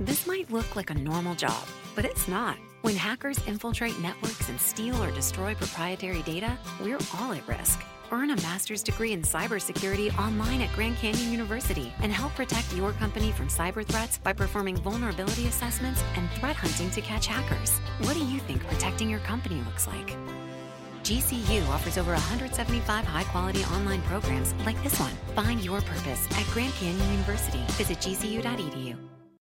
This might look like a normal job, but it's not. When hackers infiltrate networks and steal or destroy proprietary data, we're all at risk. Earn a master's degree in cybersecurity online at Grand Canyon University and help protect your company from cyber threats by performing vulnerability assessments and threat hunting to catch hackers. What do you think protecting your company looks like? GCU offers over 175 high quality online programs like this one. Find your purpose at Grand Canyon University. Visit gcu.edu.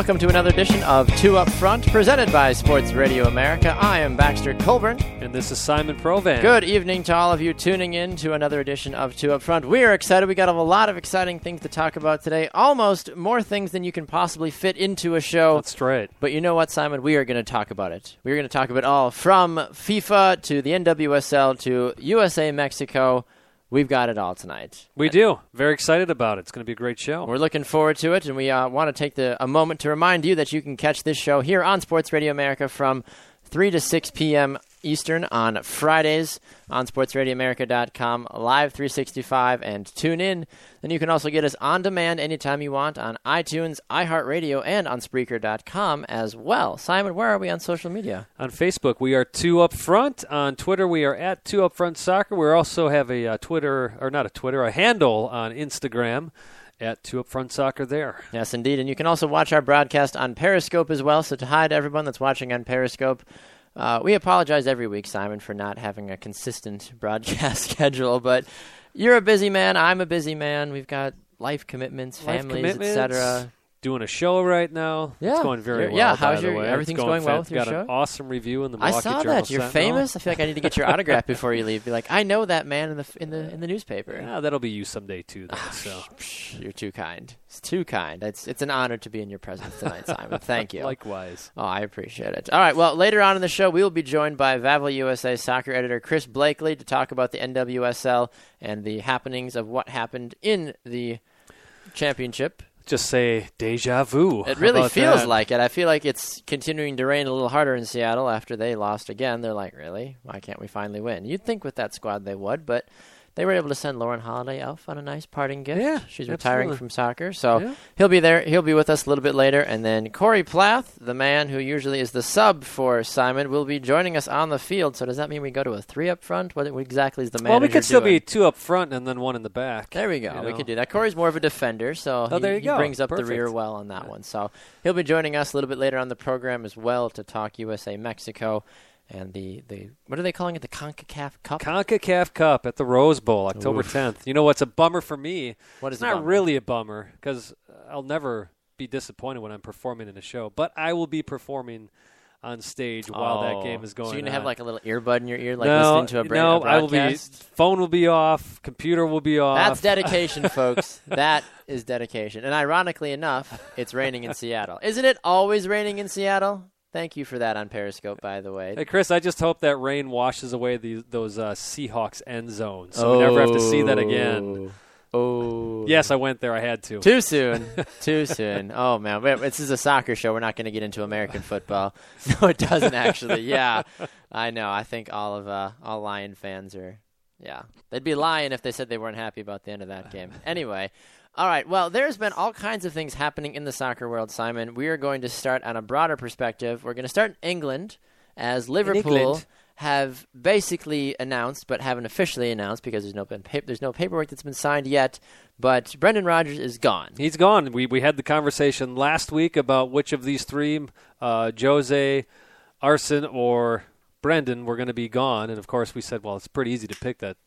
Welcome to another edition of Two Up Front, presented by Sports Radio America. I am Baxter Colburn. And this is Simon Provan. Good evening to all of you tuning in to another edition of Two Up Front. We are excited. We got a lot of exciting things to talk about today. Almost more things than you can possibly fit into a show. That's right. But you know what, Simon? We are going to talk about it. We're going to talk about it all from FIFA to the NWSL to USA Mexico. We've got it all tonight. We do. Very excited about it. It's going to be a great show. We're looking forward to it, and we uh, want to take the, a moment to remind you that you can catch this show here on Sports Radio America from 3 to 6 p.m. Eastern on Fridays on sportsradioamerica.com, live 365, and tune in. Then you can also get us on demand anytime you want on iTunes, iHeartRadio, and on Spreaker.com as well. Simon, where are we on social media? On Facebook, we are two up front. On Twitter, we are at two up front soccer. We also have a uh, Twitter, or not a Twitter, a handle on Instagram at two up front soccer there. Yes, indeed. And you can also watch our broadcast on Periscope as well. So to hi to everyone that's watching on Periscope. Uh, we apologize every week, Simon, for not having a consistent broadcast schedule, but you're a busy man. I'm a busy man. We've got life commitments, Life families, etc. Doing a show right now. Yeah. It's going very well. yeah, how's your-. It's everything's going well fan- with your got show? an awesome review in the I Milwaukee saw Journal that. You're Sentinel. famous. I feel like I need to get your autograph before you leave. Be like, I know that man in the in the in the newspaper. Yeah, that'll be you someday too. Though, Ah, so You're too kind. It's too kind. It's it's an honor to be in your presence tonight, Simon. Thank you. likewise. Oh, I appreciate it. All right. Well, later on in the show, we will be joined by Vavel USA soccer editor Chris Blakely to talk about the NWSL and the happenings of what happened in the championship. Just say deja vu. It really feels that? like it. I feel like it's continuing to rain a little harder in Seattle after they lost again. They're like, really? Why can't we finally win? You'd think with that squad they would, but they were able to send Lauren Holiday off on a nice parting gift. Yeah, she's retiring absolutely. from soccer, so Yeah. he'll be there. He'll be with us a little bit later, and then Corey Plath, the man who usually is the sub for Simon, will be joining us on the field. So does that mean we go to a three up front? What exactly is the man? Well, we could still doing? be two up front and then one in the back. There we go. you We know. could do that. Corey's more of a defender, so Oh, he, there you he go. brings up the rear well on that one. So he'll be joining us a little bit later on the program as well to talk USA Mexico and the, the what are they calling it? The CONCACAF Cup? CONCACAF Cup at the Rose Bowl, October Oof. 10th. You know what's a bummer for me? What is It's not bummer? really a bummer because I'll never be disappointed when I'm performing in a show, but I will be performing on stage while that Oh. game is going So you're gonna on. have like a little earbud in your ear, like no, listening to a, bra- no, a I will be. Phone will be off. Computer will be off. That's dedication, folks. That is dedication. And ironically enough, it's raining in Seattle. Isn't it always raining in Seattle? Thank you for that on Periscope, by the way. Hey Chris, I just hope that rain washes away the, those uh, Seahawks end zones, so we never have to see that again. Oh. Yes, I went there. I had to. Too soon. Too soon. Oh man, this is a soccer show. We're not going to get into American football. No, it doesn't actually. Yeah, I know. I think all of uh, all Lion fans are. Yeah, they'd be lying if they said they weren't happy about the end of that game. Anyway. All right. Well, there's been all kinds of things happening in the soccer world, Simon. We are going to start on a broader perspective. We're going to start in England as Liverpool England. have basically announced, but haven't officially announced because there's no been pa- there's no paperwork that's been signed yet. But Brendan Rodgers is gone. He's gone. We we had the conversation last week about which of these three, uh, Jose, Arsene, or Brendan were going to be gone, and of course we said, well, it's pretty easy to pick that.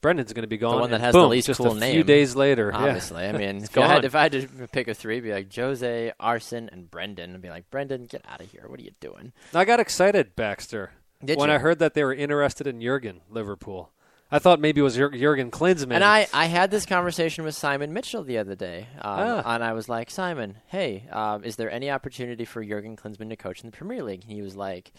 Brendan's going to be gone. The one that and has the least just cool a few days later. yeah. Obviously, I mean, if I, had, if I had to pick a three, it'd be like Jose, Arsene, and Brendan. I'd be like, Brendan, get out of here. What are you doing? I got excited, Baxter, Did when you? I heard that they were interested in Jurgen Liverpool. I thought maybe it was Jurgen Klinsmann. And I, I had this conversation with Simon Mitchell the other day, um, Ah. and I was like, Simon, hey, um, is there any opportunity for Jurgen Klinsmann to coach in the Premier League? And he was like,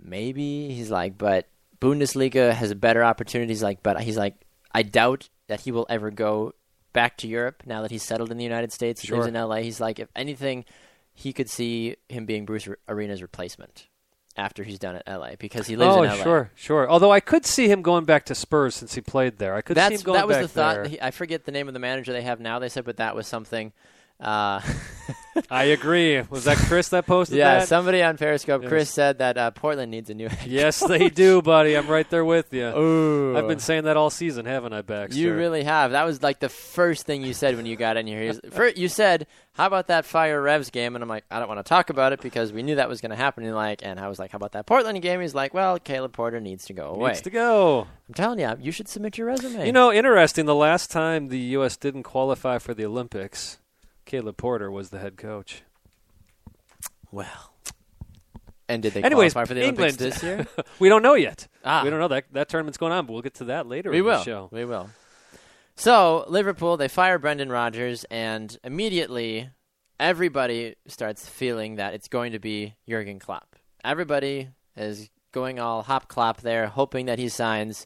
maybe. He's like, but Bundesliga has better opportunities. Like, but he's like, I doubt that he will ever go back to Europe now that he's settled in the United States. He lives in LA. He's like, if anything, he could see him being Bruce Arena's replacement after he's done at LA because he lives oh, in LA. sure, sure. Although I could see him going back to Spurs since he played there. I could see That's him going that was back the thought. He, I forget the name of the manager they have now. They said, but that was something. Uh, I agree. Was that Chris that posted yeah, that? somebody on Periscope, Yes. Chris said that uh, Portland needs a new. head yes, they do, buddy. I'm right there with you. Ooh. I've been saying that all season, haven't I, Baxter? You really have. That was like the first thing you said when you got in here. You said, "How about that Fire Revs game?" And I'm like, "I don't want to talk about it because we knew that was going to happen." And like, and I was like, "How about that Portland game?" He's like, "Well, Caleb Porter needs to go away." needs to go. I'm telling you, you should submit your resume. You know, interesting. The last time the U.S. didn't qualify for the Olympics, Caleb Porter was the head coach. well. And did they Anyways, qualify for the England. Olympics this year? we don't know yet. Ah. We don't know that that tournament's going on, but we'll get to that later We in will. the show. We will. So Liverpool, they fire Brendan Rodgers, and immediately everybody starts feeling that it's going to be Jurgen Klopp. Everybody is going all hop clop there, hoping that he signs.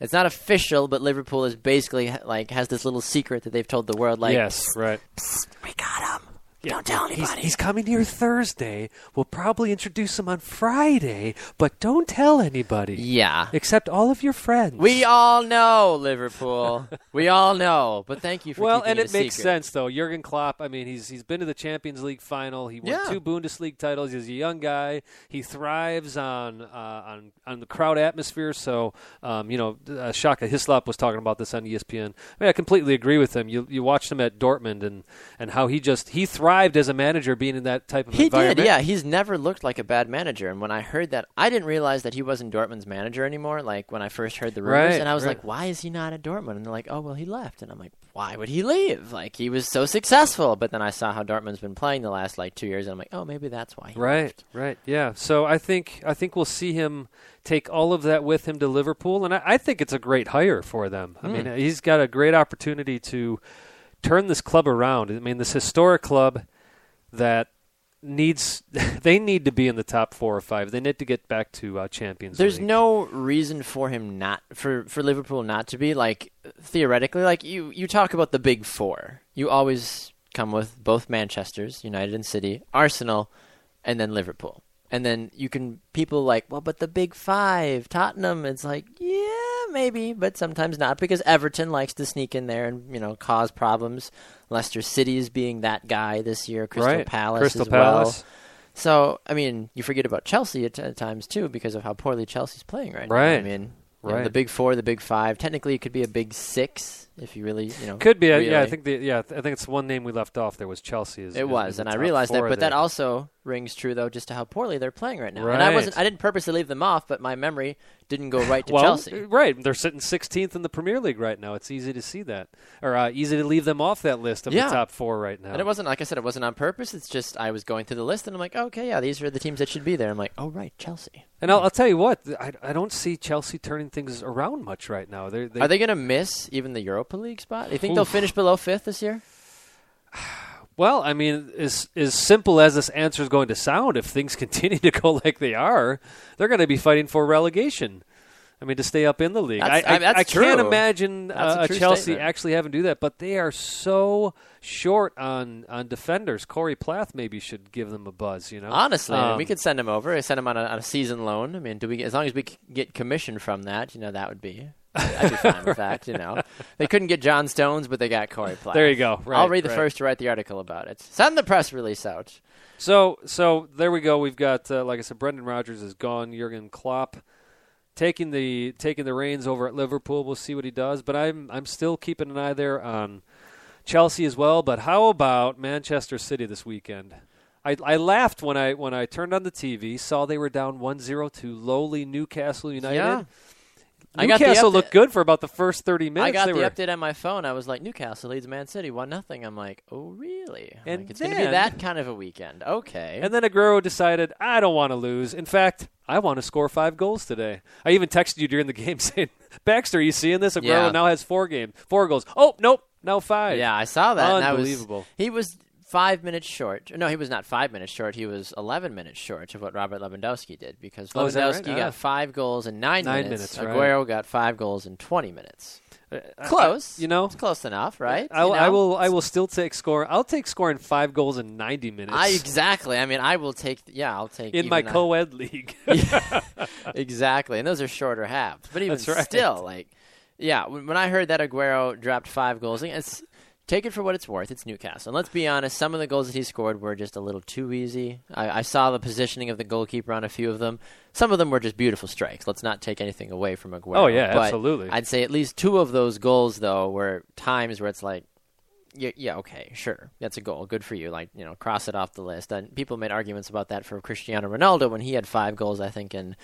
It's not official, but Liverpool is basically like has this little secret that they've told the world. Like, yes, right. we got him. Don't tell anybody. he's coming here Thursday. We'll probably introduce him on Friday, but don't tell anybody. yeah. Except all of your friends. We all know Liverpool. we all know. But thank you for well, and it makes sense though. Jurgen Klopp. I mean, he's he's been to the Champions League final. He won Yeah. two Bundesliga titles. He's a young guy. He thrives on uh, on on the crowd atmosphere. So, um, you know, uh, Shaka Hislop was talking about this on ESPN. I mean, I completely agree with him. You you watched him at Dortmund and and how he just he thrived as a manager being in that type of He environment. did, yeah. He's never looked like a bad manager. And when I heard that, I didn't realize that he wasn't Dortmund's manager anymore. Like when I first heard the rumors, Right, and I was right. like, "Why is he not at Dortmund?" And they're like, "Oh, well, he left." And I'm like, "Why would he leave? Like he was so successful." But then I saw how Dortmund's been playing the last like two years, and I'm like, "Oh, maybe that's why." He Right, left." right, yeah. So I think I think we'll see him take all of that with him to Liverpool, and I, I think it's a great hire for them. I mean, Hmm. he's got a great opportunity to turn this club around. I mean, this historic club that needs they need to be in the top four or five. They need to get back to uh, Champions There's League. no reason for him not for for Liverpool not to be like theoretically like you you talk about the big four. You always come with both Manchester's, United and City, Arsenal, and then Liverpool. And then you can people like, well, but the big five, Tottenham. It's like, yeah, maybe, but sometimes not because Everton likes to sneak in there and you know cause problems. Leicester City is being that guy this year. Crystal right. Palace Crystal as well. So, I mean, you forget about Chelsea at, at times too because of how poorly Chelsea's playing right, now. Right. I mean, you know, the big four, the big five. Technically, it could be a big six if you really, you know, Could be, really- yeah. I think the yeah. I think it's one name we left off. There was Chelsea. Is, it was, is and I realized that. But there. that also rings true though, just to how poorly they're playing right now. And I wasn't, I didn't purposely leave them off, but my memory didn't go right to well, Chelsea. right. They're sitting 16th in the Premier League right now. It's easy to see that, or uh, easy to leave them off that list of Yeah. the top four right now. And it wasn't like I said, it wasn't on purpose. It's just I was going through the list, and I'm like, okay, yeah, these are the teams that should be there. I'm like, oh right, Chelsea. And I'll, I'll tell you what, I, I don't see Chelsea turning things around much right now. They're, they Are they going to miss even the Europa League spot? Do You think they'll finish below fifth this year? well, I mean, as as simple as this answer is going to sound, if things continue to go like they are, they're going to be fighting for relegation. I mean, to stay up in the league. That's- I, I, I- can't imagine uh, a Chelsea statement. actually having to do that, but they are so short on, on defenders. Corey Plath maybe should give them a buzz. You know, Honestly, I mean, Um, we could send him over. Send him on a, on a season loan. I mean, do we? As long as we get commission from that, you know, that would be. I'd be fine with that. You know, they couldn't get John Stones, but they got Corey Platt. There you go. I'll Right, read the right. first to write the article about it. Send the press release out. So, so there we go. We've got, uh, like I said, Brendan Rodgers is gone. Jurgen Klopp taking the taking the reins over at Liverpool. We'll see what he does. But I'm I'm still keeping an eye there on Chelsea as well. But how about Manchester City this weekend? I, I laughed when I when I turned on the TV, saw they were down 1-0 to lowly Newcastle United. Yeah. I got the Newcastle looked good for about the first 30 minutes. I got They the were- update on my phone. I was like, Newcastle leads Man City one nothing. I'm like, oh really? I'm And like, it's going to be that kind of a weekend. Okay. And then Aguero decided, I don't want to lose. In fact, I want to score five goals today. I even texted you during the game saying, Baxter, are you seeing this? Aguero Yeah. now has four game, four goals. Oh, nope, now five. yeah, I saw that. that was- Unbelievable. he was five minutes short. No, he was not five minutes short. He was 11 minutes short of what Robert Lewandowski did because Oh, that right? Lewandowski Ah. got five goals in nine, Nine minutes. minutes, right. Aguero got five goals in 20 minutes. Uh, I- Close. you know, it's close enough, right? I, You I will. I will still take score. I'll take scoring five goals in ninety minutes. I exactly. I mean, I will take. Yeah, I'll take in my co-ed league. exactly, and those are shorter halves. But even right. still, like, yeah, when, when I heard that Aguero dropped five goals, it's take it for what it's worth. It's Newcastle. And let's be honest, some of the goals that he scored were just a little too easy. I, I saw the positioning of the goalkeeper on a few of them. Some of them were just beautiful strikes. Let's not take anything away from Aguero. Oh, yeah, but absolutely. I'd say at least two of those goals though were times where it's like. Yeah, yeah, okay, sure. That's a goal. Good for you. Like, you know, cross it off the list. And people made arguments about that for Cristiano Ronaldo when he had five goals, I think, in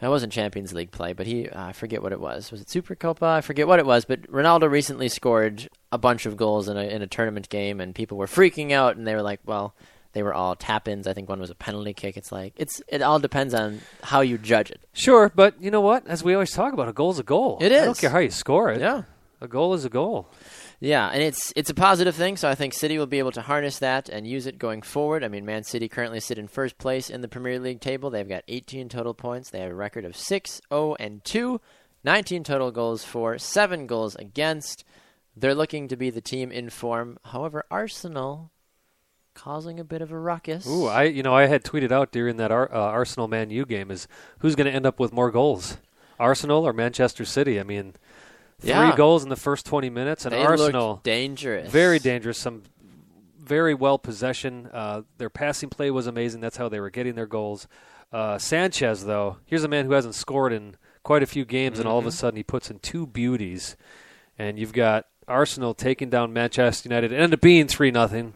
it wasn't Champions League play, but he uh, I forget what it was. Was it Supercopa? I forget what it was. But Ronaldo recently scored a bunch of goals in a in a tournament game, and people were freaking out, and they were like, "Well, they were all tap-ins. I think one was a penalty kick." It's like it's it all depends on how you judge it. sure, but you know what? As we always talk about, a goal's a goal. It is. I don't care how you score it. Yeah. A goal is a goal. Yeah, and it's it's a positive thing. So I think City will be able to harness that and use it going forward. I mean, Man City currently sit in first place in the Premier League table. They've got 18 total points. They have a record of 6 0 and 2, 19 total goals for, 7 goals against. They're looking to be the team in form. However, Arsenal causing a bit of a ruckus. Ooh, I you know I had tweeted out during that Ar- uh, Arsenal Man U game is who's going to end up with more goals, Arsenal or Manchester City? I mean, three Yeah. goals in the first twenty minutes, and they Arsenal dangerous. very dangerous. Some very well possession. Uh, their passing play was amazing. That's how they were getting their goals. Uh, Sanchez, though, here's a man who hasn't scored in quite a few games, and all of a sudden he puts in two beauties, and you've got Arsenal taking down Manchester United. It ended up being three nothing.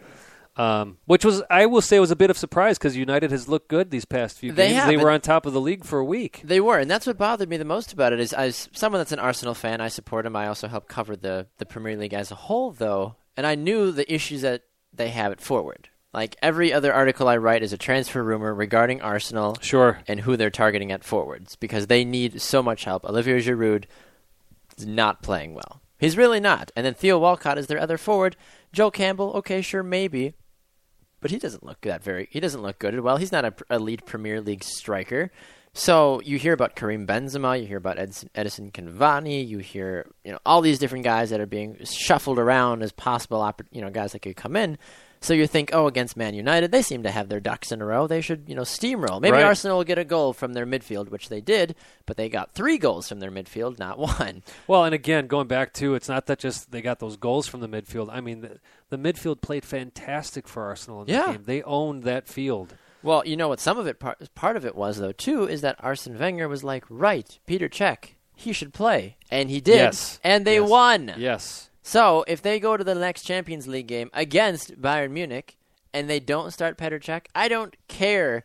Um, which was, I will say, was a bit of surprise because United has looked good these past few They games. have, they were on top of the league for a week. They were, and that's what bothered me the most about it. Is as someone that's an Arsenal fan, I support him. I also help cover the the Premier League as a whole, though, and I knew the issues that they have at forward. Like every other article I write is a transfer rumor regarding Arsenal Sure. and who they're targeting at forwards because they need so much help. Olivier Giroud is not playing well. He's really not. And then Theo Walcott is their other forward. Joel Campbell, okay, sure, maybe, but he doesn't look that very. He doesn't look good. At well, he's not a elite Premier League striker. So you hear about Karim Benzema, you hear about Edinson, Edinson Cavani, you hear you know all these different guys that are being shuffled around as possible, you know, guys that could come in. So you think, oh, against Man United, they seem to have their ducks in a row. They should, you know, steamroll. Maybe Right. Arsenal will get a goal from their midfield, which they did, but they got three goals from their midfield, not one. Well, and again, going back to it's not that just they got those goals from the midfield. I mean, the, the midfield played fantastic for Arsenal in Yeah. the game. They owned that field. Well, you know what? Some of it, part, part of it was though too, is that Arsene Wenger was like, right, Petr Cech, he should play, and he did, Yes. and they Yes. won. Yes. So if they go to the next Champions League game against Bayern Munich and they don't start Petr Cech, I don't care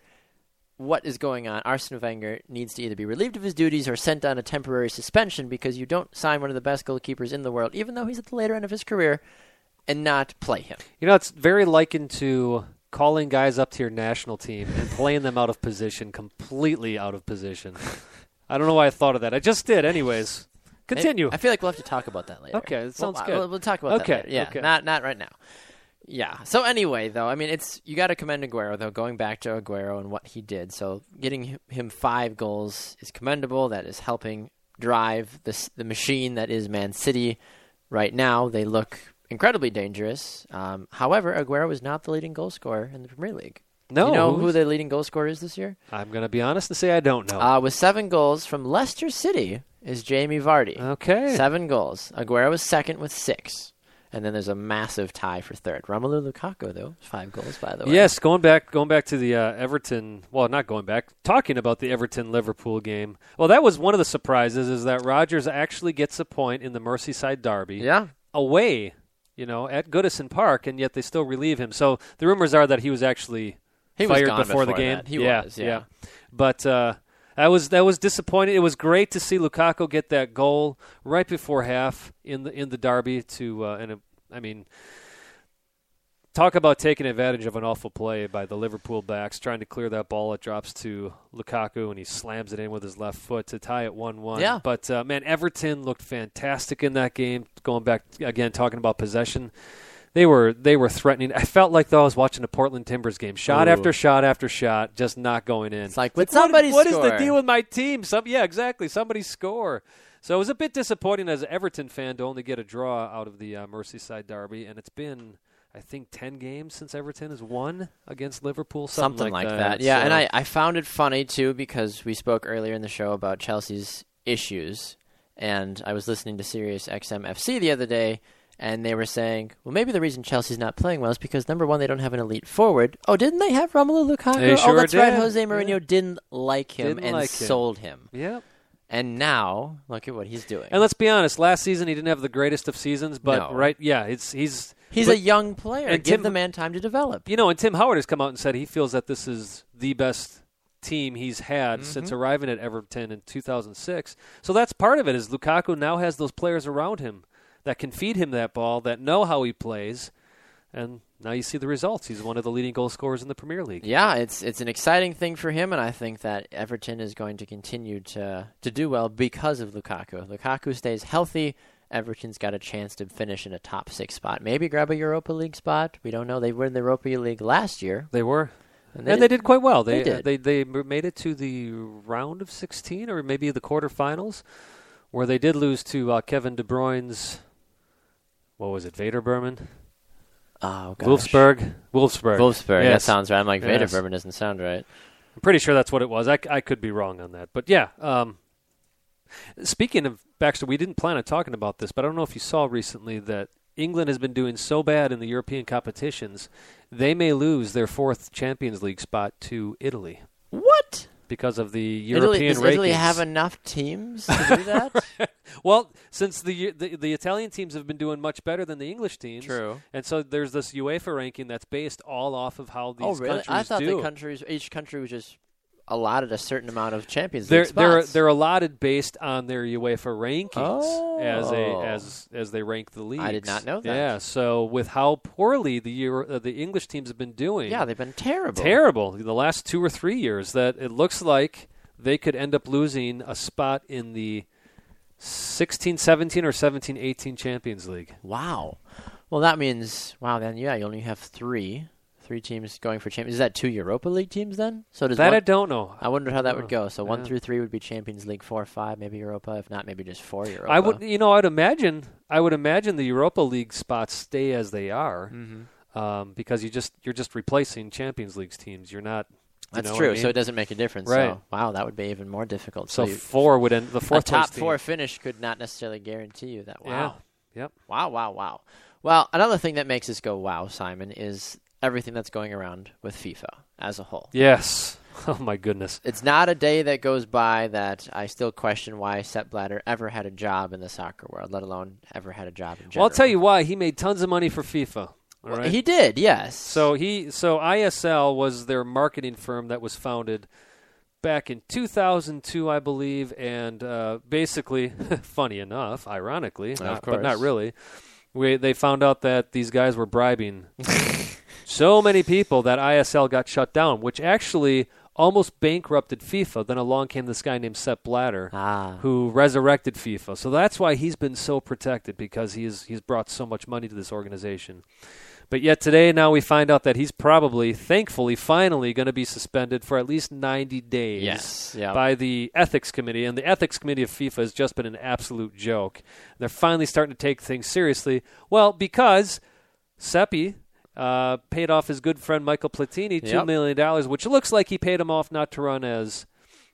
what is going on. Arsene Wenger needs to either be relieved of his duties or sent on a temporary suspension because you don't sign one of the best goalkeepers in the world, even though he's at the later end of his career, and not play him. You know, it's very likened to calling guys up to your national team and playing them out of position, completely out of position. I don't know why I thought of that. I just did, anyways. Continue. I feel like we'll have to talk about that later. Okay, that sounds We'll- good. We'll, we'll talk about Okay, that later. Yeah, okay. not not right now. Yeah. So anyway, though, I mean, it's you got to commend Aguero though. Going back to Aguero and what he did, so getting him five goals is commendable. That is helping drive this the machine that is Man City. Right now, they look incredibly dangerous. Um, however, Aguero is not the leading goal scorer in the Premier League. No, you know who the leading goal scorer is this year? I'm going to be honest and say I don't know. Uh, with seven goals from Leicester City is Jamie Vardy. okay. Seven goals. Aguero was second with six. And then there's a massive tie for third. Romelu Lukaku, though, five goals, by the way. Yes, going back, going back to the uh, Everton. Well, not going back. Talking about the Everton Liverpool game. Well, that was one of the surprises is that Rodgers actually gets a point in the Merseyside derby Yeah. away, you know, at Goodison Park, and yet they still relieve him. So the rumors are that he was actually He was fired gone before, the game. that. He yeah, was, yeah. But uh, that was that was disappointing. It was great to see Lukaku get that goal right before half in the in the derby. To uh, and I mean, talk about taking advantage of an awful play by the Liverpool backs, trying to clear that ball. It drops to Lukaku, and he slams it in with his left foot to tie it one-one. Yeah. But uh, man, Everton looked fantastic in that game. Going back again, talking about possession. They were they were threatening. I felt like though I was watching a Portland Timbers game, shot Ooh. after shot after shot, just not going in. It's like, would what- somebody what is the deal with my team? Some yeah, exactly. Somebody score. So it was a bit disappointing as an Everton fan to only get a draw out of the uh, Merseyside derby, and it's been I think ten games since Everton has won against Liverpool, something, something like, that. that. Yeah, and I, I found it funny too because we spoke earlier in the show about Chelsea's issues, and I was listening to Sirius XM FC the other day, and they were saying, well, maybe the reason Chelsea's not playing well is because number one, they don't have an elite forward. Oh, didn't they have Romelu Lukaku? They oh, sure that's right. Jose Mourinho Yeah. didn't like him Didn't and like sold him. yeah. And now, look at what he's doing. And let's be honest, last season he didn't have the greatest of seasons, but No. right, yeah, it's he's he's but- a young player. and Give Tim- the man time to develop. You know, and Tim Howard has come out and said he feels that this is the best team he's had since Mm-hmm. arriving at Everton in 2006. So that's part of it is Lukaku now has those players around him that can feed him that ball, that know how he plays, and now you see the results. He's one of the leading goal scorers in the Premier League. Yeah, it's it's an exciting thing for him, and I think that Everton is going to continue to to do well because of Lukaku. Lukaku stays healthy. Everton's got a chance to finish in a top six spot, maybe grab a Europa League spot. We don't know. They were in the Europa League last year, They were. and and they did quite well. They, they uh, did. they they made it to the round of 16 or maybe the quarterfinals, where they did lose to uh, Kevin De Bruyne's. What was it, Vader Berman? Oh, gosh. Wolfsburg. Wolfsburg. Wolfsburg. That sounds right. I'm like Vader Yes. Bourbon doesn't sound right. I'm pretty sure that's what it was. I, I could be wrong on that, but yeah. Um, speaking of Baxter, we didn't plan on talking about this, but I don't know if you saw recently that England has been doing so bad in the European competitions, they may lose their fourth Champions League spot to Italy What? Because of the Italy, European does rankings. Italy have enough teams to do that? well, since the, the the Italian teams have been doing much better than the English teams, True. and so there's this UEFA ranking that's based all off of how oh, these oh, really? countries I thought do. the countries, each country was just allotted a certain amount of Champions they're League they're they're allotted based on their UEFA rankings as a Oh. as as they rank the league. I did not know that. Yeah, so with how poorly the Euro, uh, the English teams have been doing, yeah, they've been terrible. terrible the last two or three years, that it looks like they could end up losing a spot in the 16-17 or 17-18 Champions League. Wow. Well, that means wow. Then yeah, you only have three, three teams going for champions. Is that two Europa League teams then? So does that one, I don't know. I wonder how that would go. So one through three would be Champions League, four, five, maybe Europa. If not, maybe just four Europa. I would, you know, I'd imagine, I would imagine the Europa League spots stay as they are, Mm-hmm. um, because you just you're just replacing Champions League teams. You're not. you That's true. I mean? So it doesn't make a difference. Right. So, wow, that would be even more difficult. So you- four would end the a fourth top four finish could not necessarily guarantee you that. Yeah. Wow. Yep. Wow. Wow. Wow. Well, another thing that makes us go wow, Simon, is everything that's going around with FIFA as a whole. Yes. Oh my goodness. It's not a day that goes by that I still question why Sepp Blatter ever had a job in the soccer world, let alone ever had a job in general. Well, I'll tell you why. He made tons of money for FIFA. Well, right. He did, yes. So he so ISL was their marketing firm that was founded back in 2002, I believe, and uh, basically, funny enough, ironically, not, but not really, we, they found out that these guys were bribing so many people that ISL got shut down, which actually almost bankrupted FIFA. Then along came this guy named Sepp Blatter ah, who resurrected FIFA. So that's why he's been so protected because he's he's brought so much money to this organization. But yet today, now we find out that he's probably, thankfully, finally going to be suspended for at least 90 days Yes, yeah. by the ethics committee. And the ethics committee of FIFA has just been an absolute joke. They're finally starting to take things seriously. Well, because Seppi uh, paid off his good friend Michael Platini two Yep. million dollars, which looks like he paid him off not to run as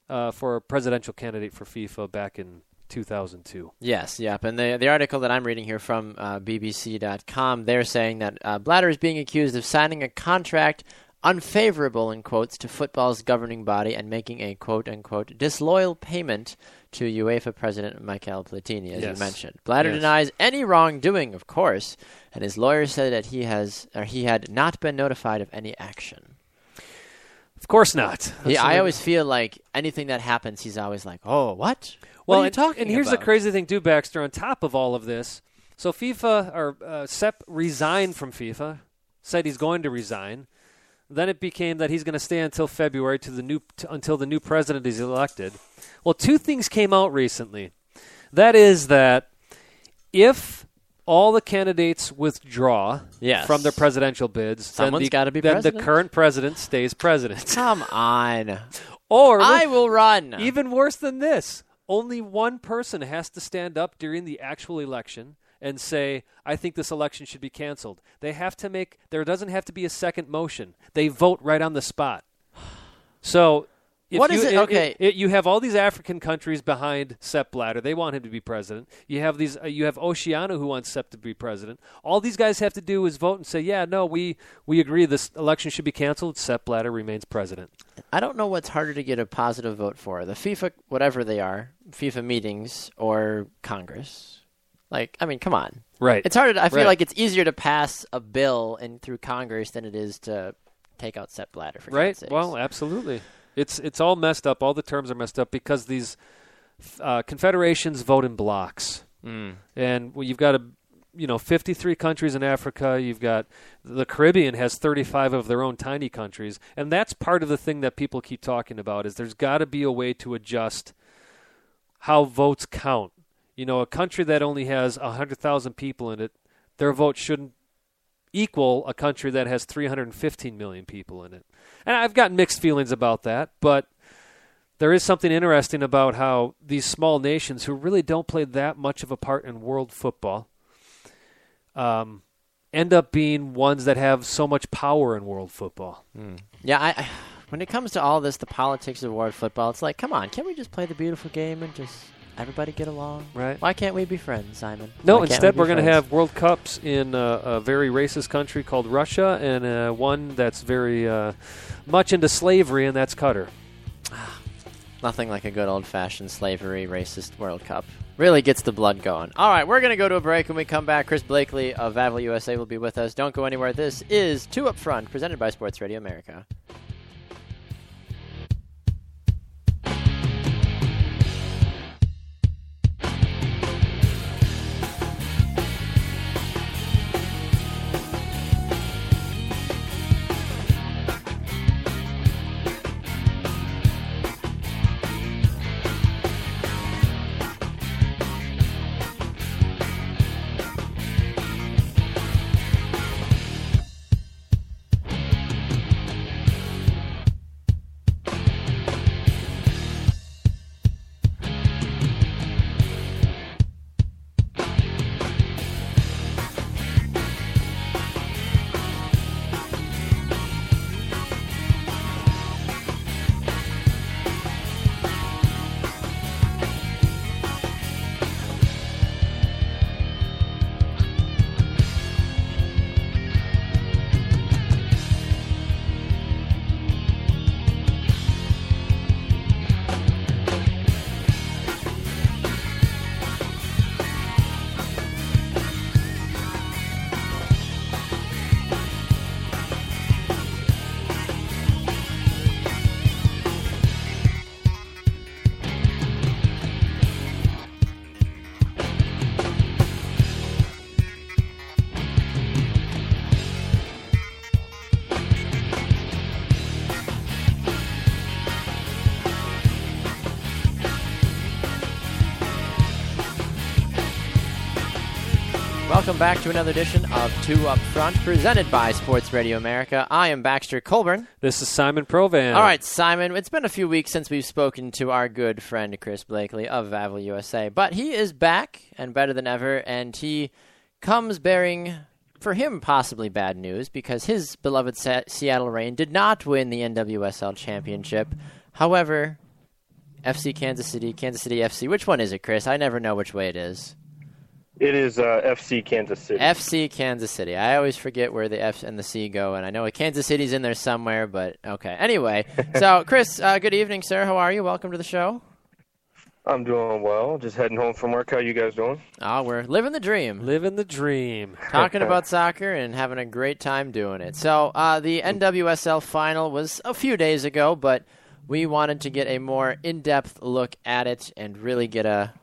uh, for a presidential candidate for FIFA back in 2002. Yes, yep. And the the article that I'm reading here from uh, BBC.com, they're saying that uh, Blatter is being accused of signing a contract unfavorable in quotes to football's governing body and making a quote unquote disloyal payment to UEFA President Michael Platini, as Yes. you mentioned. Blatter Yes. denies any wrongdoing, of course, and his lawyer said that he has or he had not been notified of any action. Of course not. Yeah, I always feel like anything that happens, he's always like, "Oh, what? Well, what and, talking and here's about? the crazy thing, too, Baxter. On top of all of this, so FIFA or uh, Sepp resigned from FIFA, said he's going to resign. Then it became that he's going to stay until February to the new t- until the new president is elected. Well, two things came out recently. That is that if all the candidates withdraw Yes. from their presidential bids, Someone's then, the, then the current president stays president. Come on, or I will run." even worse than this, only one person has to stand up during the actual election and say, I think this election should be canceled. They have to make, there doesn't have to be a second motion. They vote right on the spot. So. If What you, is it- okay. it- you have all these African countries behind Sepp Blatter. They want him to be president. You have these. Uh, you have Oceania who wants Sepp to be president. All these guys have to do is vote and say, "Yeah, no, we we agree. This election should be canceled. Sepp Blatter remains president." I don't know what's harder to get a positive vote for the FIFA, whatever they are, FIFA meetings or Congress. Like, I mean, come on. Right. It's harder. To, I feel Right. like it's easier to pass a bill and through Congress than it is to take out Sepp Blatter. For right well absolutely it's it's all messed up all the terms are messed up because these uh, confederations vote in blocks Mm. and well, you've got a you know 53 countries in Africa you've got the Caribbean has 35 of their own tiny countries and that's part of the thing that people keep talking about is there's got to be a way to adjust how votes count you know a country that only has 100,000 people in it their vote shouldn't equal a country that has 315 million people in it. And I've got mixed feelings about that, but there is something interesting about how these small nations who really don't play that much of a part in world football um, end up being ones that have so much power in world football. Yeah, I, I- when it comes to all this, the politics of world football, it's like, come on, can't we just play the beautiful game and just everybody get along? Right. Why can't we be friends, Simon? No, Why instead we we're going to have World Cups in uh, a very racist country called Russia and uh, one that's very uh, much into slavery, and that's Qatar. Nothing like a good old fashioned slavery racist World Cup. Really gets the blood going. All right, we're going to go to a break. When we come back, Chris Blakely of Vavel USA will be with us. Don't go anywhere. This is Two Up Front, presented by Sports Radio America. Back to another edition of Two Up Front, presented by Sports Radio America. I am Baxter Colburn. This is Simon Provan. All right, Simon, it's been a few weeks since we've spoken to our good friend Chris Blakely of Vavel USA, but he is back and better than ever, and he comes bearing, for him, possibly bad news because his beloved Sa- Seattle Reign did not win the NWSL championship. However, FC Kansas City, Kansas City FC, which one is it, Chris? I never know which way it is. It is uh, FC Kansas City. FC Kansas City. I always forget where the F and the C go, and I know Kansas City's in there somewhere, but okay. Anyway, so Chris, uh, good evening, sir. How are you? Welcome to the show. I'm doing well. Just heading home from work. How you guys doing? Oh, we're living the dream. Living the dream. Talking about soccer and having a great time doing it. So, uh, the NWSL final was a few days ago, but we wanted to get a more in depth look at it and really get a,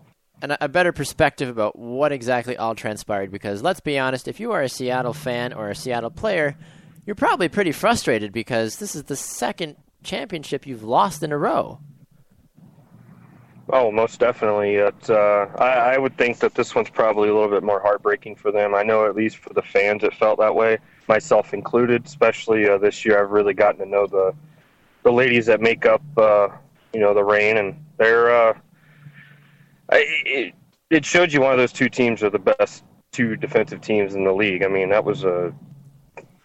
an, a better perspective about what exactly all transpired. Because let's be honest, if you are a Seattle fan or a Seattle player, you're probably pretty frustrated because this is the second championship you've lost in a row. Oh, most definitely. It, uh, I, I would think that this one's probably a little bit more heartbreaking for them. I know, at least for the fans, it felt that way, myself included. Especially uh, this year, I've really gotten to know the the ladies that make up, uh, you know, the Reign, and they're. I, it, it showed you one of those two teams are the best two defensive teams in the league. I mean, that was a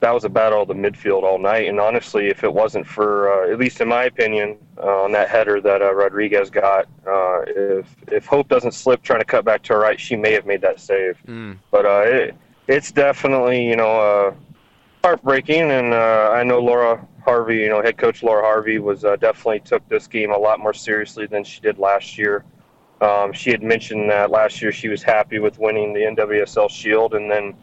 that was a battle of the midfield all night. And honestly, if it wasn't for, uh, at least in my opinion, uh, on that header that uh, Rodriguez got, uh, if if Hope doesn't slip trying to cut back to her right, she may have made that save. Mm. But uh, it, it's definitely you know uh, heartbreaking. And uh, I know Laura Harvey, you know, head coach Laura Harvey was uh, definitely took this game a lot more seriously than she did last year. Um, she had mentioned that last year she was happy with winning the NWSL Shield, and then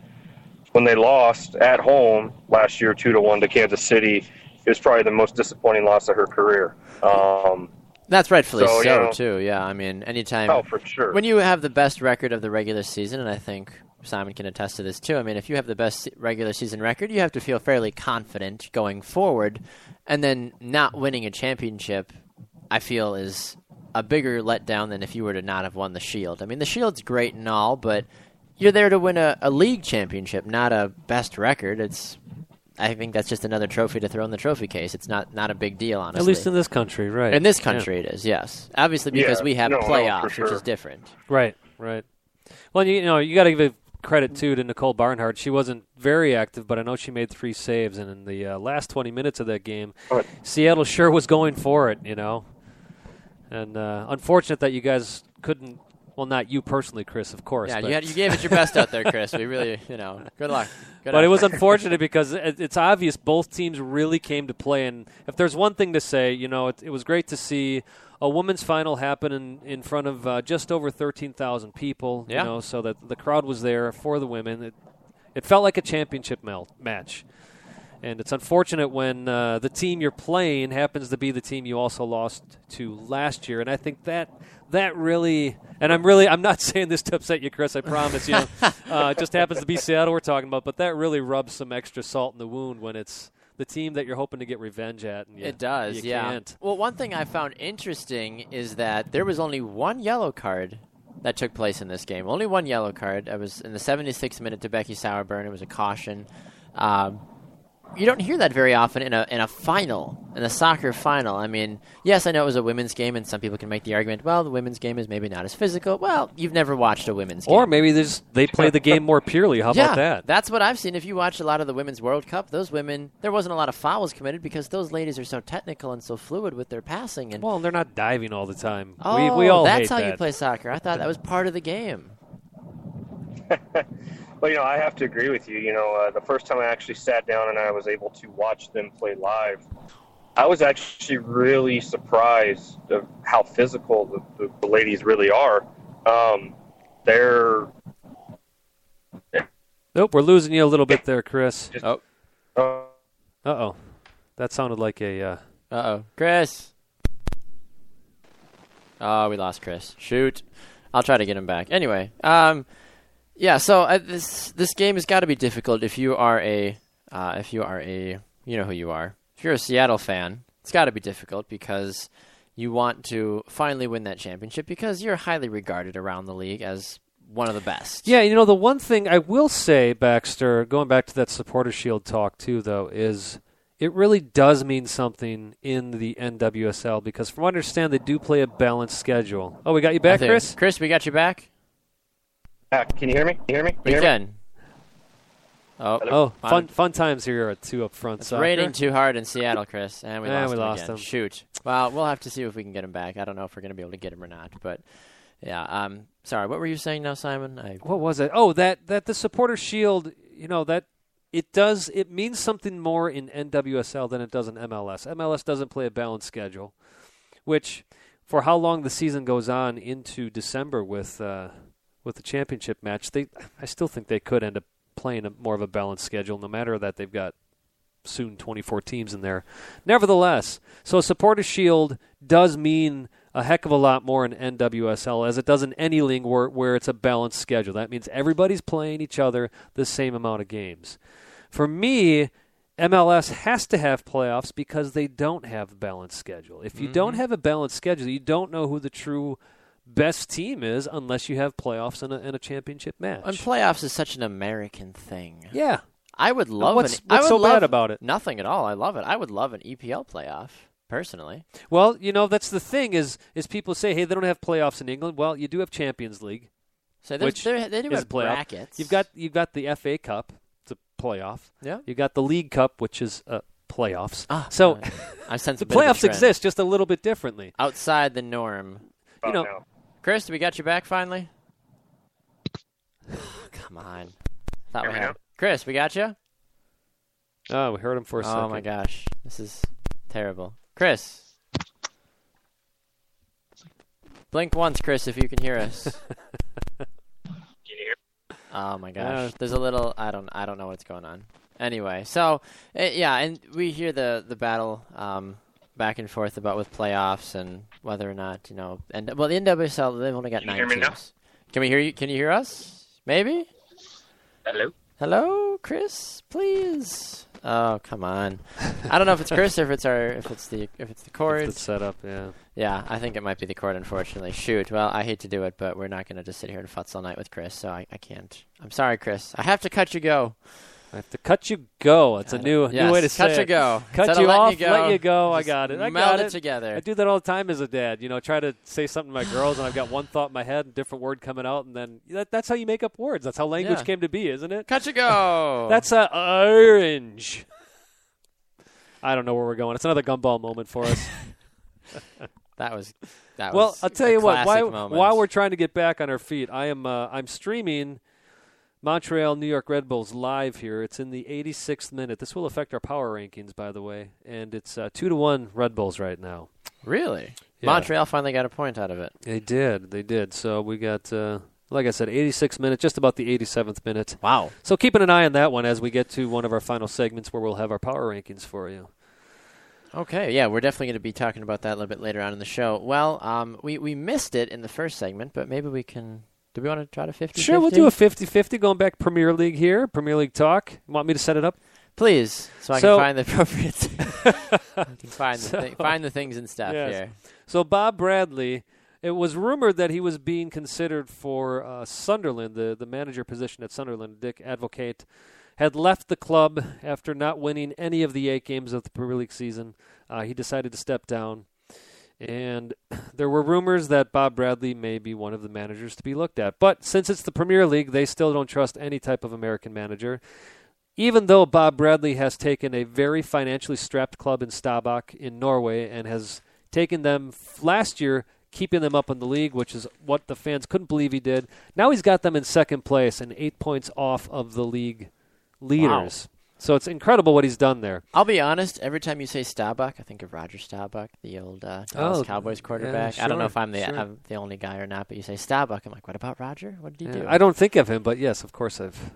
when they lost at home last year, two to one to Kansas City, it was probably the most disappointing loss of her career. Um, That's rightfully so, So, you know- too. Yeah, I mean, anytime oh, for sure. when you have the best record of the regular season, and I think Simon can attest to this too. I mean, if you have the best regular season record, you have to feel fairly confident going forward, and then not winning a championship, I feel is a bigger letdown than if you were to not have won the Shield. I mean, the Shield's great and all, but you're there to win a, a league championship, not a best record. It's I think that's just another trophy to throw in the trophy case. It's not not a big deal, honestly. At least in this country, right? In this Yeah. country, it is yes. Obviously, because Yeah, we have no, no, for playoffs, which is different. Right, right. Well, you, you know, you got to give credit too to Nicole Barnhart. She wasn't very active, but I know she made three saves, and in the uh, last 20 minutes of that game, Right. Seattle sure was going for it. You know, and uh, unfortunate that you guys couldn't. Well, not you personally, Chris, of course. Yeah, you, had, you gave it your best out there, Chris. We really, you know, good luck. Good but it was unfortunate because it, it's obvious both teams really came to play. And if there's one thing to say, you know, it, it was great to see a women's final happen in, in front of uh, just over 13,000 people. Yeah. You know, so that the crowd was there for the women. It, it felt like a championship mel- match. And it's unfortunate when uh, the team you're playing happens to be the team you also lost to last year. And I think that that really, and I'm really, I'm not saying this to upset you, Chris. I promise you. uh, it just happens to be Seattle we're talking about, but that really rubs some extra salt in the wound when it's the team that you're hoping to get revenge at. And you, It does, yeah. Can't. Well, one thing I found interesting is that there was only one yellow card that took place in this game. Only one yellow card. It was in the 76th minute to Becky Sauerbrunn. It was a caution. Um, you don't hear that very often in a in a final, in a soccer final. I mean, yes, I know it was a women's game, and some people can make the argument, well, the women's game is maybe not as physical. Well, you've never watched a women's game. Or maybe they just they play the game more purely. How yeah, about that? That's what I've seen. If you watch a lot of the Women's World Cup, those women, there wasn't a lot of fouls committed because those ladies are so technical and so fluid with their passing. And Well, they're not diving all the time. oh, we, we oh, all that's hate how that. you play soccer. I thought that was part of the game. Well, you know, I have to agree with you. You know, uh, the first time I actually sat down and I was able to watch them play live, I was actually really surprised of how physical the, the, the ladies really are. Um, they're Nope, we're losing you a little bit there, Chris. Oh, uh, Uh oh, that sounded like a. Uh, uh oh, Chris. Oh, we lost Chris. Shoot. I'll try to get him back. Anyway, um, yeah. So uh, this this game has got to be difficult if you are a uh, if you are a you know who you are. If you're a Seattle fan, it's got to be difficult because you want to finally win that championship because you're highly regarded around the league as one of the best. Yeah, you know, the one thing I will say, Baxter, going back to that supporter shield talk too, though, is it really does mean something in the NWSL because, from what I understand, they do play a balanced schedule. Oh, we got you back, Chris? Chris, we got you back. Can you hear me? Can you hear me? Can you hear me? can. Oh, Oh, fun fun times here at two up front. It's raining too hard in Seattle, Chris, and we lost we him lost again. him. Shoot. Well, we'll have to see if we can get him back. I don't know if we're going to be able to get him or not, but yeah. Um, sorry, what were you saying now, Simon? I What was it? Oh, that that the supporter shield. You know that it does. It means something more in NWSL than it does in MLS. MLS doesn't play a balanced schedule, which for how long the season goes on into December with uh, with the championship match, they I still think they could end up playing a more of a balanced schedule, no matter that they've got soon 24 teams in there. Nevertheless, so supporter shield does mean a heck of a lot more in NWSL as it does in any league where, where it's a balanced schedule. That means everybody's playing each other the same amount of games. For me, MLS has to have playoffs because they don't have a balanced schedule. If you mm-hmm. don't have a balanced schedule, you don't know who the true best team is unless you have playoffs and a, and a championship match. And playoffs is such an American thing. Yeah. I would love what's, an, what's I so love, bad about it? Nothing at all. I love it. I would love an EPL playoff personally. Well, you know that's the thing is is people say, hey, they don't have playoffs in England. Well, you do have Champions League. So which they do have brackets. You've got you've got the FA Cup, it's a playoff. Yeah. You got the League Cup, which is uh, playoffs. Ah, so I sense the playoffs exist just a little bit differently outside the norm. You know, Chris, we got you back finally. Come on, thought we had Chris. We got you. Oh, we heard him for a oh second. Oh my gosh, this is terrible. Chris, blink once, Chris, if you can hear us. can you hear? Oh my gosh, there's a little. I don't. I don't know what's going on. Anyway, so uh, yeah, and we hear the the battle um, back and forth about with playoffs and whether or not you know. And well, the NWSL they've only got can nine teams. Now? Can we hear you? Can you hear us? Maybe. Hello. Hello, Chris, please. Oh, come on. I don't know if it's Chris or if it's our if it's the if it's the cord. It's the setup, yeah. Yeah, I think it might be the cord. Unfortunately, shoot. Well, I hate to do it, but we're not going to just sit here and futz all night with Chris, so I, I can't. I'm sorry, Chris. I have to cut you go. I have to cut you go. It's a new yes, new way to cut say you it. go. Cut Instead you off, you go, let you go. I got it. I got it it together. I do that all the time as a dad. You know, try to say something to my girls, and I've got one thought in my head, and different word coming out, and then that, that's how you make up words. That's how language Yeah. came to be, isn't it? Cut you go. That's a orange. I don't know where we're going. It's another gumball moment for us. that was that well, was I'll tell a you what. While, while we're trying to get back on our feet, I am uh, I'm streaming Montreal New York Red Bulls live here. It's in the 86th minute. This will affect our power rankings, by the way, and it's uh, two to one Red Bulls right now. really Yeah. Montreal finally got a point out of it. They did. They did. So we got, uh, like I said, 86 minutes, just about the 87th minute. Wow. So keeping an eye on that one as we get to one of our final segments where we'll have our power rankings for you. Okay, yeah, we're definitely going to be talking about that a little bit later on in the show. Well, um, we we missed it in the first segment, but maybe we can. Do we want to try to 50 Sure, we'll do a 50-50 going back Premier League here. Premier League talk. Want me to set it up? Please, so I So- can find the appropriate. I can find the thi- find the things and stuff Yes. here. So Bob Bradley, it was rumored that he was being considered for uh, Sunderland, the the manager position at Sunderland. Dick Advocaat had left the club after not winning any of the eight games of the Premier League season. Uh, he decided to step down, and there were rumors that Bob Bradley may be one of the managers to be looked at. But since it's the Premier League, they still don't trust any type of American manager. Even though Bob Bradley has taken a very financially strapped club in Stabæk in Norway and has taken them last year, keeping them up in the league, which is what the fans couldn't believe he did. Now he's got them in second place and eight points off of the league leaders. So it's incredible what he's done there. I'll be honest. Every time you say Staubach, I think of Roger Staubach, the old uh, Dallas Oh, Cowboys yeah, quarterback. I don't know if I'm the sure. I'm the only guy or not, but you say Staubach. I'm like, what about Roger? What did he Yeah, do? I don't think of him, but yes, of course I've.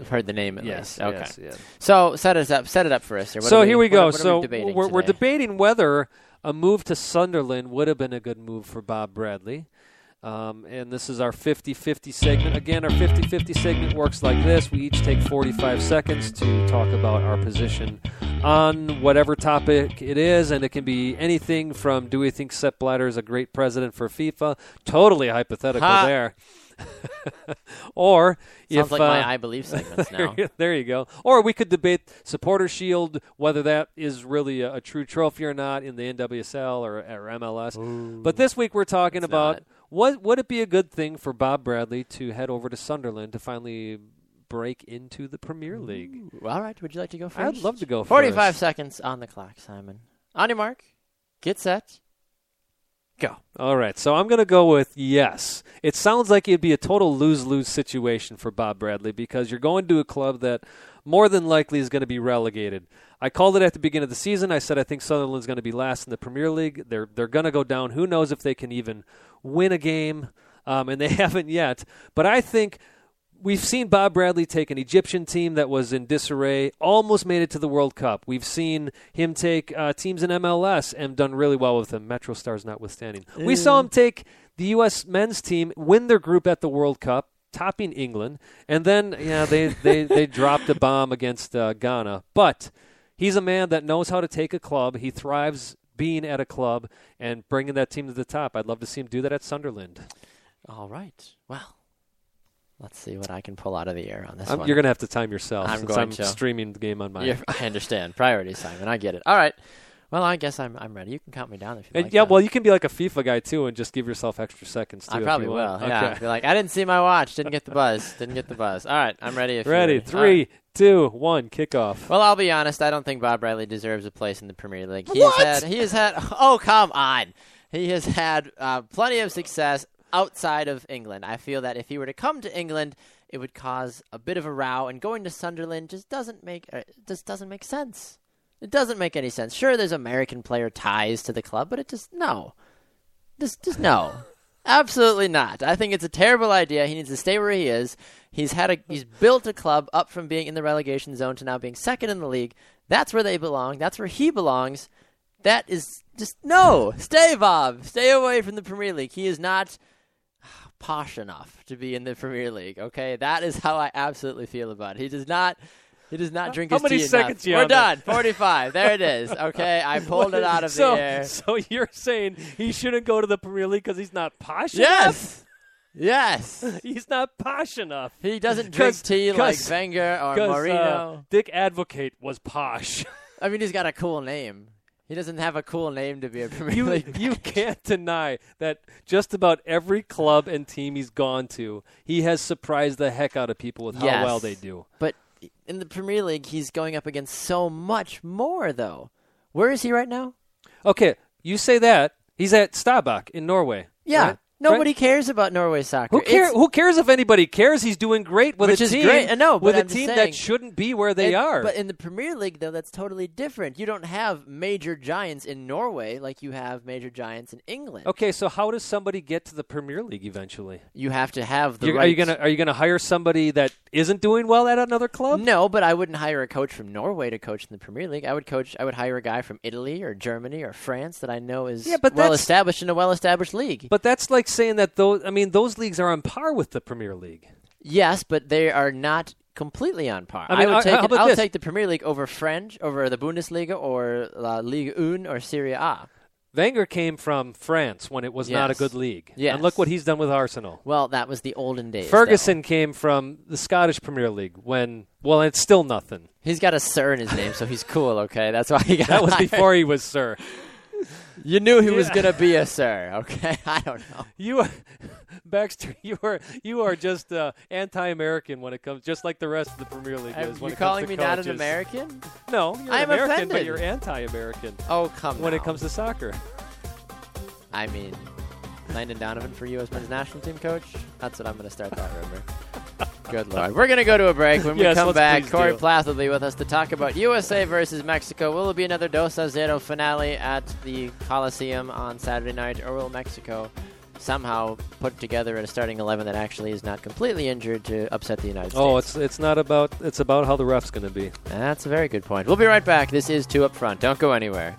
I've heard the name at Yes, least. Okay. yes, yes. So set us up. Set it up for us. What so are here we go. are- what so we debating we're, we're debating whether a move to Sunderland would have been a good move for Bob Bradley. Um, and this is our 50 50 segment. Again, our 50 50 segment works like this we each take 45 seconds to talk about our position on whatever topic it is. And it can be anything from do we think Sepp Blatter is a great president for FIFA? Totally hypothetical Ha. there. or Sounds if like uh, my I believe segments now. there you go. Or we could debate supporter shield, whether that is really a, a true trophy or not in the NWSL or, or MLS. But this week we're talking about not. What would it be a good thing for Bob Bradley to head over to Sunderland to finally break into the Premier League? Ooh, All right. Would you like to go first? I'd love to go 45 first. seconds on the clock, Simon. On your mark. Get set. Go. All right, so I'm going to go with yes. it sounds like it'd be a total lose lose situation for Bob Bradley because you're going to a club that more than likely is going to be relegated. I called it at the beginning of the season. I said I think Sunderland's going to be last in the Premier League. They're they're going to go down. Who knows if they can even win a game? Um, and they haven't yet. But I think we've seen Bob Bradley take an Egyptian team that was in disarray, almost made it to the World Cup. We've seen him take uh, teams in MLS and done really well with them, Metro Stars notwithstanding. Mm. We saw him take the U.S. men's team, win their group at the World Cup, topping England, and then yeah, they they they dropped a bomb against uh, Ghana. But he's a man that knows how to take a club. He thrives being at a club and bringing that team to the top. I'd love to see him do that at Sunderland. All right. Well, let's see what I can pull out of the air on this I'm, one. You're going to have to time yourself I'm since I'm to. streaming the game on my. I understand. Priorities, Simon. I get it. All right. Well, I guess I'm I'm ready. You can count me down if you And like. yeah, that. well, you can be like a FIFA guy too, and just give yourself extra seconds too. I probably will. want. Yeah. Okay. Be like, I didn't see my watch. Didn't get the buzz. Didn't get the buzz. All right. I'm ready. Ready? All Three, right. two, one, kickoff. Well, I'll be honest. I don't think Bob Bradley deserves a place in the Premier League. He What? has had. He has had. Oh, come on. He has had uh, plenty of success outside of England. I feel that if he were to come to England, it would cause a bit of a row, and going to Sunderland just doesn't make uh, just doesn't make sense. It doesn't make any sense. Sure, there's American player ties to the club, but it just no, just just no. Absolutely not. I think it's a terrible idea. He needs to stay where he is. He's had a he's built a club up from being in the relegation zone to now being second in the league. That's where they belong. That's where he belongs. That is just no. Stay, Bob. Stay away from the Premier League. He is not ah, posh enough to be in the Premier League. Okay, that is how I absolutely feel about it. He does not. He does not drink How his many tea seconds enough. you We're done. Forty-five. There it is. Okay, I pulled it out of so, the air. So you're saying he shouldn't go to the Premier League because he's not posh enough? Yes. Yes. He's not posh enough. He doesn't drink tea like Wenger or Mourinho. uh, Dick Advocaat was posh. I mean, he's got a cool name. He doesn't have a cool name to be a Premier you League. you can't deny that just about every club and team he's gone to, he has surprised the heck out of people with how Yes. well they do. But in the Premier League, he's going up against so much more, though. Where is he right now? Okay, you say that he's at Stabæk in Norway. Yeah. right? Nobody cares about Norway soccer. Who cares? Who cares if anybody cares? He's doing great with Which a is team. great. Uh, know, but with a I'm just team saying- that shouldn't be where they and- are. But in the Premier League, though, that's totally different. You don't have major giants in Norway like you have major giants in England. okay, so how does somebody get to the Premier League eventually? You have to have the You're- right. Are you gonna Are you gonna hire somebody that isn't doing well at another club? No, but I wouldn't hire a coach from Norway to coach in the Premier League. I would coach. I would hire a guy from Italy or Germany or France that I know is Yeah, but well established in a well established league. But that's like saying that those. I mean, those leagues are on par with the Premier League. yes, but they are not completely on par. I mean, would uh, take. how it- I'll this? take the Premier League over French, over the Bundesliga, or La Ligue 1 or Serie A. Wenger came from France when it was not a good league. Yes. And look what he's done with Arsenal. Well, that was the olden days. Ferguson came from the Scottish Premier League when, well, it's still nothing. He's got a sir in his name, so he's cool. Okay, that's why he got. That was hired. before he was Sir. You knew he was gonna be a sir. Okay, I don't know. You, are, Baxter, you are you are just uh, anti-American when it comes, just like the rest of the Premier League is. When you it comes calling to me not an. American? No, you're I'm an American, but you're anti-American Oh come when it comes to soccer. I mean, Landon Donovan for U.S. men's national team coach. That's what I'm going to start that rumor. Good lord. We're going to go to a break. When we Yes, come back, Corey do. Plath will be with us to talk about USA versus Mexico. Will it be another Dos a Zero finale at the Coliseum on Saturday night, or will Mexico somehow put together a starting 11 that actually is not completely injured to upset the United oh, States? Oh, it's it's not about it's about how the ref's going to be. That's a very good point. We'll be right back. This is Two Up Front. Don't go anywhere.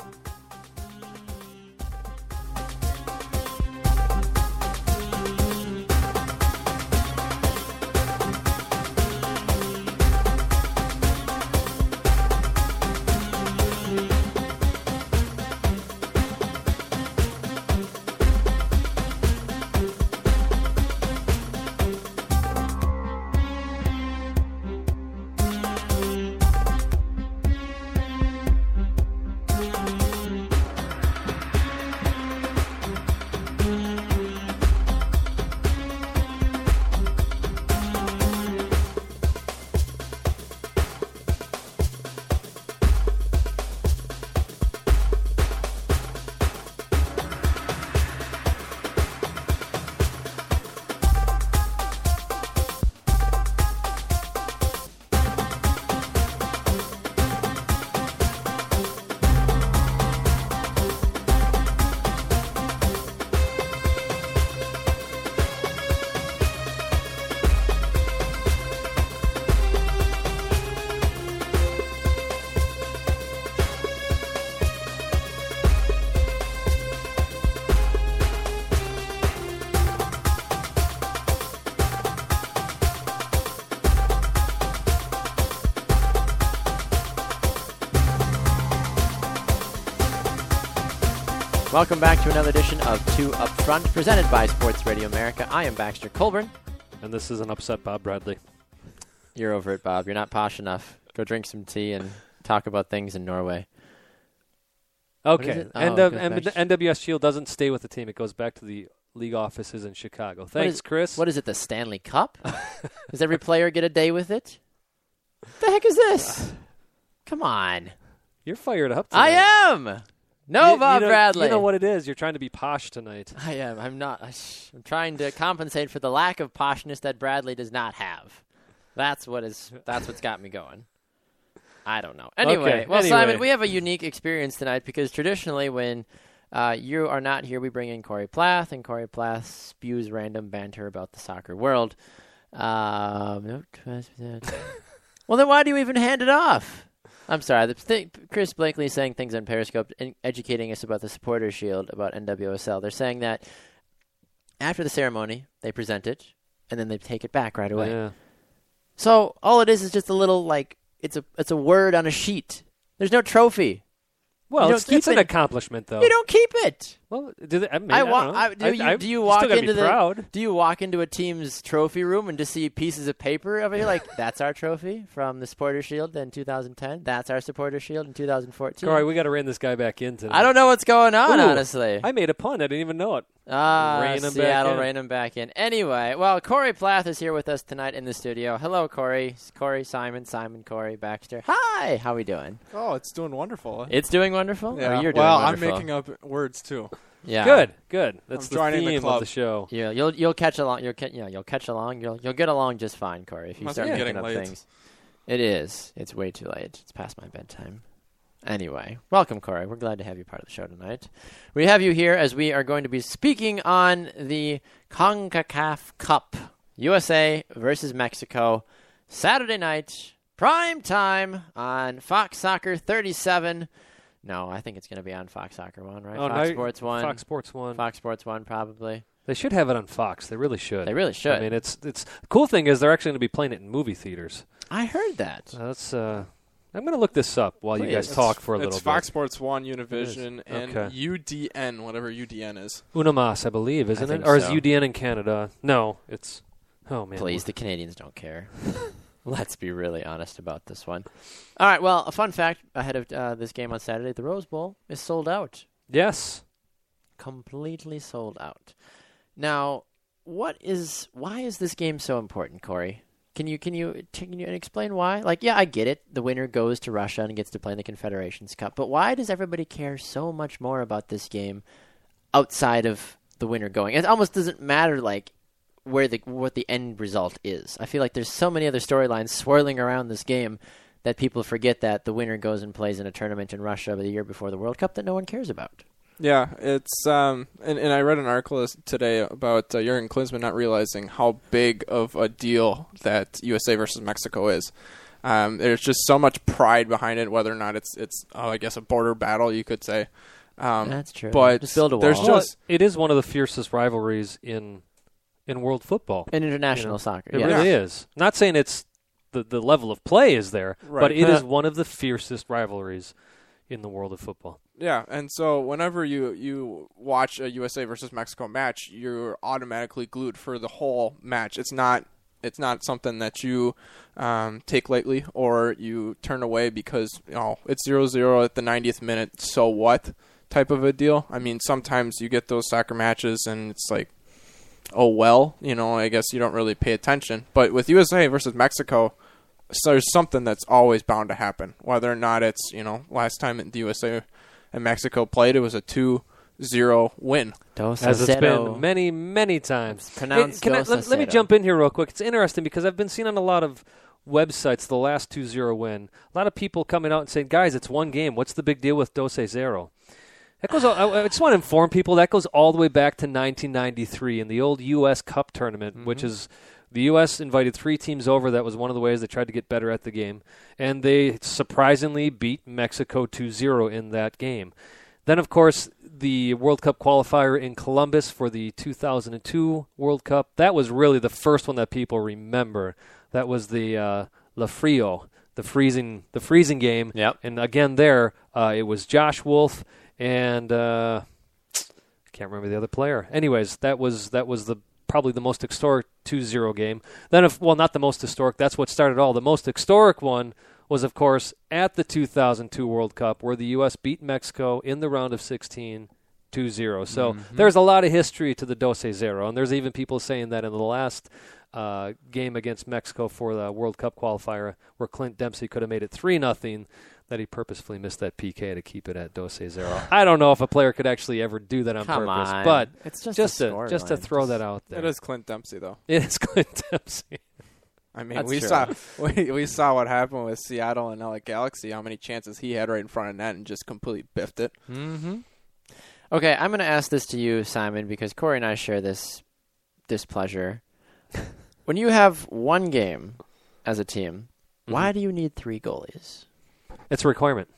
Welcome back to another edition of Two Up Front, presented by Sports Radio America. I am Baxter Colburn. And this is an upset Bob Bradley. You're over it, Bob. You're not posh enough. Go drink some tea and talk about things in Norway. Okay. Oh, And the back- NWS Shield doesn't stay with the team. It goes back to the league offices in Chicago. Thanks, is- Chris. What is it, the Stanley Cup? Does every player get a day with it? the heck is this? Uh, Come on. You're fired up. I am. No, You- Bob you know, Bradley. You know what it is. You're trying to be posh tonight. I am. I'm not. I'm trying to compensate for the lack of poshness that Bradley does not have. That's what is. That's what's got me going. I don't know. Anyway, Okay, well, anyway. Simon, we have a unique experience tonight because traditionally, when uh, you are not here, we bring in Corey Plath, and Corey Plath spews random banter about the soccer world. Um, well, then why do you even hand it off? I'm sorry. The thing, Chris Blakely is saying things on Periscope, in, educating us about the supporter shield about NWSL. They're saying that after the ceremony, they present it, and then they take it back right away. Yeah. So all it is is just a little like it's a it's a word on a sheet. There's no trophy. Well, it's, it's an it. accomplishment, though. You don't keep it. Well, do they, I, mean, I I, wa- know. I- do you- I- do you walk into the- proud? Do you walk into a team's trophy room and just see pieces of paper of it? You're like, that's our trophy from the supporter shield in 2010. That's our supporter shield in 2014. All right, we got to rein this guy back in today. I don't know what's going on, Ooh, honestly. I made a pun. I didn't even know it. Ah, Rein him back Seattle, in. him back in. Anyway, well, Corey Plath is here with us tonight in the studio. Hello, Corey. Corey, Simon, Simon, Corey, Baxter. Hi, how are we doing? Oh, it's doing wonderful. It's doing wonderful. yeah. Or you're doing well, wonderful. I'm making up words too. Yeah. Good, good. That's I'm the joining the theme of the show. Yeah, you'll you'll catch along. You'll ca- yeah, you'll catch along. You'll you'll get along just fine, Corey. If you Must start making getting up late. things. It is. It's way too late. It's past my bedtime. Anyway, welcome, Corey. We're glad to have you part of the show tonight. We have you here as we are going to be speaking on the CONCACAF Cup, USA versus Mexico, Saturday night, prime time on Fox Soccer 37. No, I think it's going to be on Fox Soccer 1, right? Oh, Fox no, Sports 1. Fox Sports One. Fox Sports 1, probably. They should have it on Fox. They really should. They really should. I mean, it's it's the cool thing is they're actually going to be playing it in movie theaters. I heard that. Uh, That's uh, I'm going to look this up while you guys talk for a little it's bit. Fox Sports One, Univision, and Okay. UDN, whatever UDN is. UniMás, I believe, isn't think it? Or is. UDN in Canada? No, it's. Oh man, Please, the Canadians don't care. Let's be really honest about this one. All right, well, a fun fact ahead of uh, this game on Saturday the Rose Bowl is sold out. Yes. Completely sold out. Now, what is why is this game so important, Corey? Can you can you can you explain why? Like, yeah, I get it. The winner goes to Russia and gets to play in the Confederations Cup, but why does everybody care so much more about this game outside of the winner going? It almost doesn't matter like where the what the end result is. I feel like there's so many other storylines swirling around this game that people forget that the winner goes and plays in a tournament in Russia the year before the World Cup that no one cares about. Yeah, it's um, and, and I read an article today about uh, Jurgen Klinsmann not realizing how big of a deal that USA versus Mexico is. Um, there's just so much pride behind it, whether or not it's it's oh, I guess a border battle, you could say. Um, That's true. But Just build a there's wall. Well, just it is one of the fiercest rivalries in in world football. in international You know, soccer. It yeah. really is. Not saying it's the the level of play is there, Right. but it is one of the fiercest rivalries in the world of football. Yeah, and so whenever you you watch a USA versus Mexico match, you're automatically glued for the whole match. It's not it's not something that you um, take lightly or you turn away because you know it's 0-0 at the 90th minute. So what type of a deal? I mean, sometimes you get those soccer matches and it's like, oh well, you know. I guess you don't really pay attention. But with USA versus Mexico, so there's something that's always bound to happen. Whether or not it's you know last time at the USA and Mexico played, it was a 2-0 win. Dos As it's a cero. been many, many times. pronounced Hey, can I, let, let me jump in here real quick. It's interesting because I've been seeing on a lot of websites the last 2-0 win. A lot of people coming out and saying, guys, it's one game. What's the big deal with Dos a Zero? That goes. I I just want to inform people that goes all the way back to 1993 in the old U.S. Cup tournament, which mm-hmm. is the U.S. invited three teams over. That was one of the ways they tried to get better at the game, and they surprisingly beat Mexico 2-0 in that game. Then, of course, the World Cup qualifier in Columbus for the 2002 World Cup. That was really the first one that people remember. That was the uh, La Frio, the freezing, the freezing game. Yep. And again, there uh, it was Josh Wolff and uh, can't remember the other player. Anyways, that was that was the probably the most historic 2-0 game. Then, if well, not the most historic. That's what started all. The most historic one was, of course, at the 2002 World Cup, where the U.S. beat Mexico in the round of 16. 2-0. So Mm-hmm. there's a lot of history to the Doce Zero, and there's even people saying that in the last uh, game against Mexico for the World Cup qualifier, where Clint Dempsey could have made it three nothing, that he purposefully missed that PK to keep it at Dose Zero. I don't know if a player could actually ever do that on Come purpose, on. but It's just just a to just to storyline. throw that out there. It is Clint Dempsey though. It is Clint Dempsey. I mean, That's we true. saw we, we saw what happened with Seattle and LA Galaxy. How many chances he had right in front of net and just completely biffed it. Mm-hmm. Okay, I'm going to ask this to you, Simon, because Corey and I share this displeasure. when you have one game as a team, why do you need three goalies? It's a requirement.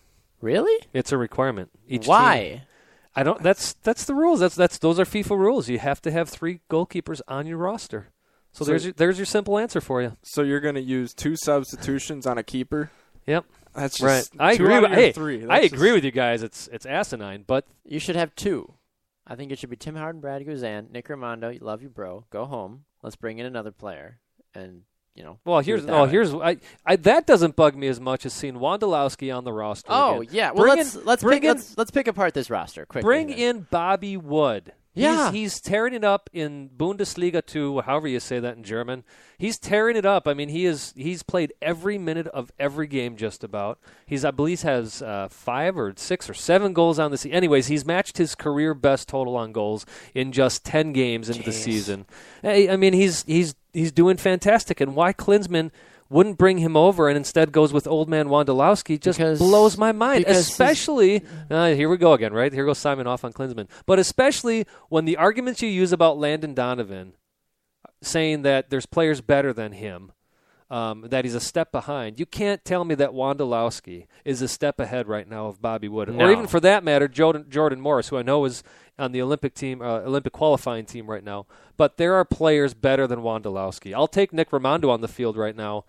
Really? It's a requirement. Each why? team- I don't. That's that's the rules. That's that's those are FIFA rules. You have to have three goalkeepers on your roster. So, So- there's your, there's your simple answer for you. So you're going to use two substitutions on a keeper? Yep. That's Right. I agree. With, hey, three. I agree just- with you guys. It's it's asinine, but You should have two. I think it should be Tim Howard and Brad Guzan, Nick Rimando. Love you, bro. Go home. Let's bring in another player, and you know. well, here's that oh here's I, I that doesn't bug me as much as seeing Wondolowski on the roster. Oh again. yeah. Well, Bring let's in- let's bring pick in- let's, let's pick apart this roster quickly. Bring here. in Bobby Wood. Yeah. He's, he's tearing it up in Bundesliga 2, however you say that in German. He's tearing it up. I mean, he is he's played every minute of every game just about. He's I believe has uh, 5 or 6 or 7 goals on the season. Anyways, he's matched his career best total on goals in just 10 games into the season. Hey, I mean, he's he's he's doing fantastic and why Klinsmann wouldn't bring him over and instead goes with old man Wondolowski just Because- blows my mind. Especially, uh, here we go again, right? Here goes Simon off on Klinsmann. But especially when the arguments you use about Landon Donovan, saying that there's players better than him, um, that he's a step behind. You can't tell me that Wondolowski is a step ahead right now of Bobby Wood, No. or even for that matter, Jordan, Jordan Morris, who I know is on the Olympic team, uh, Olympic qualifying team right now. But there are players better than Wondolowski. I'll take Nick Rimando on the field right now.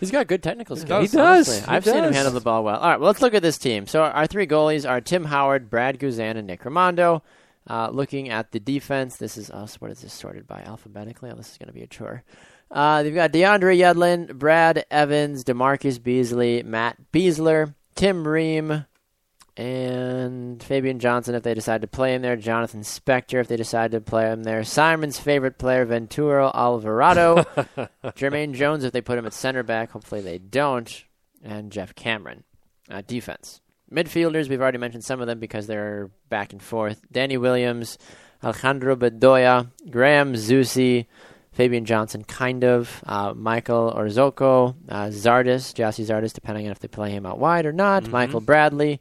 He's got good technical skills. He does. He I've seen him handle the ball well. All right, well, let's look at this team. So our three goalies are Tim Howard, Brad Guzan, and Nick Rimando. Uh, looking at the defense, this is us. What is this sorted by alphabetically? Oh, this is going to be a chore. Uh, they've got DeAndre Yedlin, Brad Evans, DaMarcus Beasley, Matt Besler, Tim Ream, and Fabian Johnson if they decide to play him there. Jonathan Spector if they decide to play him there. Simon's favorite player, Ventura Alvarado. Jermaine Jones if they put him at center back. Hopefully they don't. And Geoff Cameron. Uh, defense. Midfielders, we've already mentioned some of them because they're back and forth. Danny Williams, Alejandro Bedoya, Graham Zusi, Fabian Johnson, kind of, uh, Michael Orozco, uh, Zardes, Gyasi Zardes, depending on if they play him out wide or not, Michael Bradley,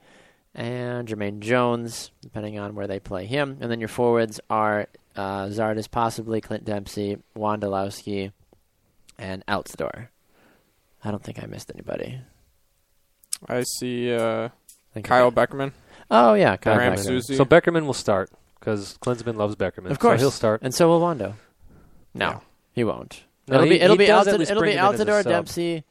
and Jermaine Jones, depending on where they play him. And then your forwards are uh, Zardes, possibly Clint Dempsey, Wondolowski, and Altidore. I don't think I missed anybody. I see uh, I Kyle I- Beckerman. Oh yeah, Kyle Graham Beckerman. Zusi. So Beckerman will start because Klinsmann loves Beckerman. Of course, so he'll start. and so will Wando. No, Yeah. He won't. No, it'll he- be it'll be Altid- it'll be bring him in as a Altidore. Dempsey,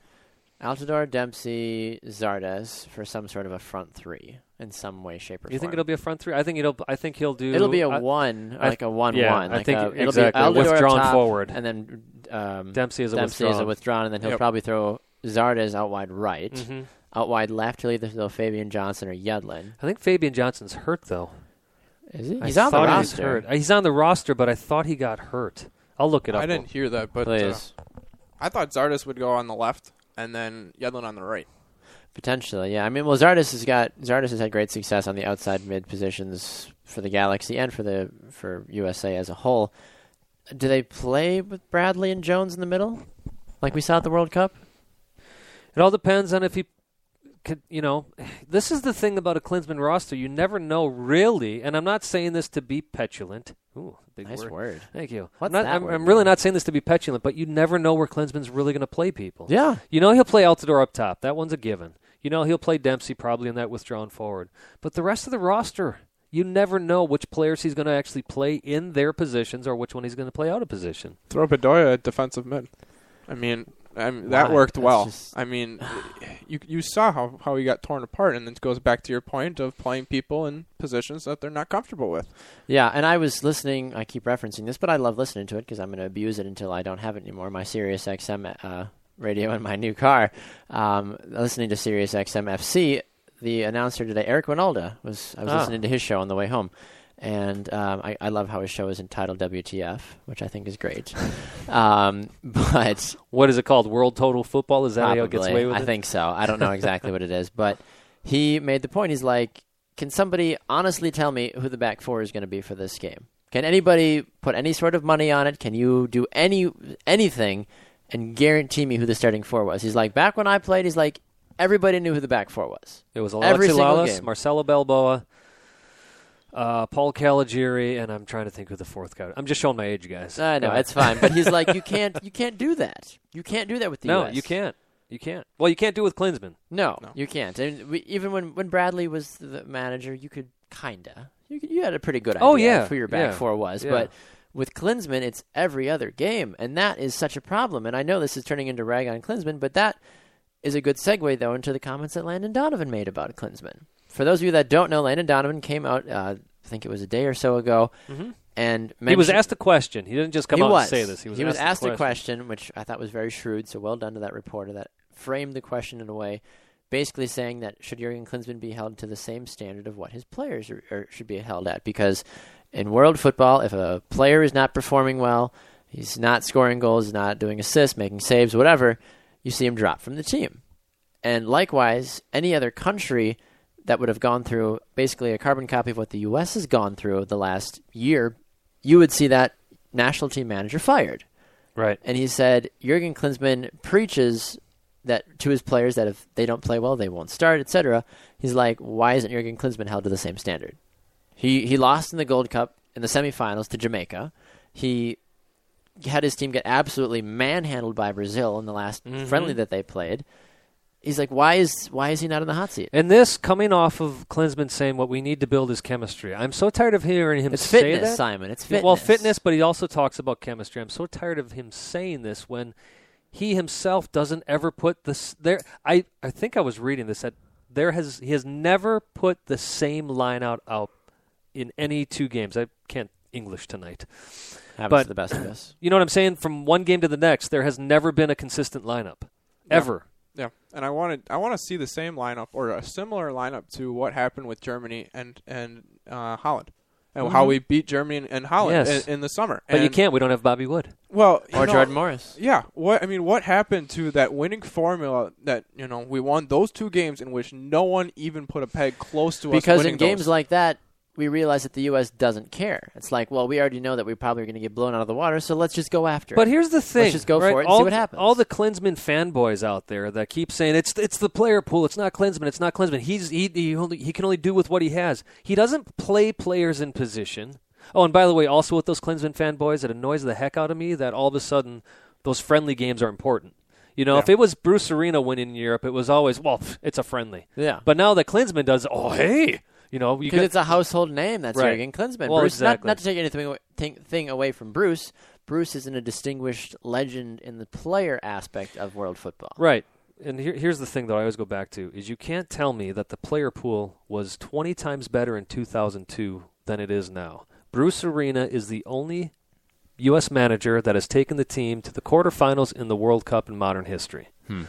Altidore Dempsey Zardes for some sort of a front three in some way, shape, or form. You form. think it'll be a front three? I think it'll. I think he'll do. It'll be a I- one, I- like a one-one. yeah, I like think a, it'll exactly, be Altidore up withdrawn top, forward. and then um, Dempsey is a Dempsey withdrawn. is a withdrawn, and then he'll Yep. probably throw Zardes out wide right, Mhm. out wide left. He'll either throw Fabian Johnson or Yedlin. I think Fabian Johnson's hurt though. Is he? I He's on the thought he roster. was hurt. He's on the roster, but I thought he got hurt. I'll look it up. I didn't hear that, but uh, Please. I thought Zardes would go on the left and then Yedlin on the right. Potentially, yeah. I mean, well, Zardes has got Zardes has had great success on the outside mid positions for the Galaxy and for the for USA as a whole. Do they play with Bradley and Jones in the middle, like we saw at the World Cup? It all depends on if he could, you know, this is the thing about a Klinsmann roster. You never know really, and I'm not saying this to be petulant. Ooh, big Nice word. word. Thank you. What's I'm, not, that I'm, word I'm really not saying this to be petulant, but you never know where Klinsmann's really going to play people. Yeah, You know he'll play Altidore up top. That one's a given. You know he'll play Dempsey probably in that withdrawn forward. But the rest of the roster, you never know which players he's going to actually play in their positions or which one he's going to play out of position. Throw Bedoya at defensive mid. I mean, I mean, that worked well. just- I mean, you you saw how, how he got torn apart, and it goes back to your point of playing people in positions that they're not comfortable with. Yeah, and I was listening. I keep referencing this, but I love listening to it because I'm going to abuse it until I don't have it anymore. My Sirius XM uh, radio in my new car. Um, listening to Sirius XM FC, the announcer today, Eric Wynalda, was. I was Ah. listening to his show on the way home, and um, I, I love how his show is entitled WTF, which I think is great. um, but What is it called? World Total Football? Is that how it gets away with I it? think so. I don't know exactly what it is, but he made the point. He's like, can somebody honestly tell me who the back four is going to be for this game? Can anybody put any sort of money on it? Can you do any anything and guarantee me who the starting four was? He's like, back when I played, he's like, everybody knew who the back four was. It was Alexi Lalas. Marcelo Balboa, uh, Paul Caligiuri, and I'm trying to think who the fourth guy. I'm just showing my age, guys. I know Go it's fine, but he's like, you can't, you can't do that. You can't do that with the no, US. you can't. You can't. Well, you can't do it with Klinsmann. No, No. you can't. And we, even when, when Bradley was the manager, you could kinda. You could, you had a pretty good idea Oh, yeah, of who your back yeah, four was, yeah. but with Klinsmann, it's every other game, and that is such a problem. And I know this is turning into rag on Klinsmann, but that is a good segue though into the comments that Landon Donovan made about Klinsmann. For those of you that don't know, Landon Donovan came out, uh, I think it was a day or so ago, and Mm-hmm. He was asked a question. He didn't just come he out was. and say this. He was, asked, asked a a question, which I thought was very shrewd. So well done to that reporter that framed the question in a way, basically saying that should Jurgen Klinsmann be held to the same standard of what his players are, are, should be held at? Because in world football, if a player is not performing well, he's not scoring goals, not doing assists, making saves, whatever, you see him drop from the team. And likewise, any other country that would have gone through basically a carbon copy of what the U.S. has gone through the last year, you would see that national team manager fired. Right. And he said Jurgen Klinsmann preaches that to his players that if they don't play well, they won't start, etc. He's like, why isn't Jurgen Klinsmann held to the same standard? He he lost in the Gold Cup in the semifinals to Jamaica. He had his team get absolutely manhandled by Brazil in the last Mm-hmm. friendly that they played. He's like, why is why is he not in the hot seat? And this coming off of Klinsmann saying what we need to build is chemistry. I'm so tired of hearing him It's say fitness, that. Simon. It's fitness. Well, fitness, but he also talks about chemistry. I'm so tired of him saying this when he himself doesn't ever put this there. I I think I was reading this that there has he has never put the same line out out in any two games. I can't English tonight. Happens but- to the best of us. You know what I'm saying? From one game to the next, there has never been a consistent lineup ever. Yeah, and I wanted I want to see the same lineup or a similar lineup to what happened with Germany and and uh, Holland, and how we beat Germany and, and Holland Mm-hmm. Yes. in, in the summer. But you can't. We don't have Bobby Wood. Well, Or know, Jordan Morris. Yeah, what I mean, what happened to that winning formula that you know we won those two games in which no one even put a peg close to us Because in games those. like that, we realize that the U.S. doesn't care. It's like, well, we already know that we're probably going to get blown out of the water, so let's just go after But it. But here's the thing. let's just go right? for it and all see what the- happens. All the Klinsmann fanboys out there that keep saying it's it's the player pool. It's not Klinsmann. It's not Klinsmann. He's he he, only, he can only do with what he has. He doesn't play players in position. Oh, and by the way, also with those Klinsmann fanboys, it annoys the heck out of me that all of a sudden those friendly games are important. You know, if it was Bruce Arena winning in Europe, it was always well, it's a friendly. Yeah. But now that Klinsmann does, oh hey, you know, because it's a household name. That's Right. Jurgen Klinsmann. Well, Bruce, exactly. not, not to take anything away, thing, thing away from Bruce. Bruce isn't a distinguished legend in the player aspect of world football. Right. And here, here's the thing that I always go back to is you can't tell me that the player pool was 20 times better in 2002 than it is now. Bruce Arena is the only U.S. manager that has taken the team to the quarterfinals in the World Cup in modern history. Hmm.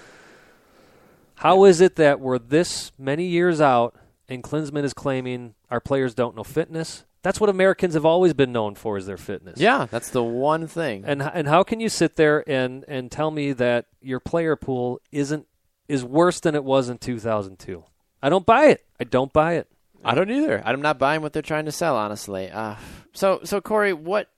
How is it that we're this many years out and Klinsmann is claiming our players don't know fitness? That's what Americans have always been known for is their fitness. Yeah, that's the one thing. And and how can you sit there and and tell me that your player pool isn't is worse than it was in 2002? I don't buy it. I don't buy it. I don't either. I'm not buying what they're trying to sell, honestly. Uh, so, so Corey, what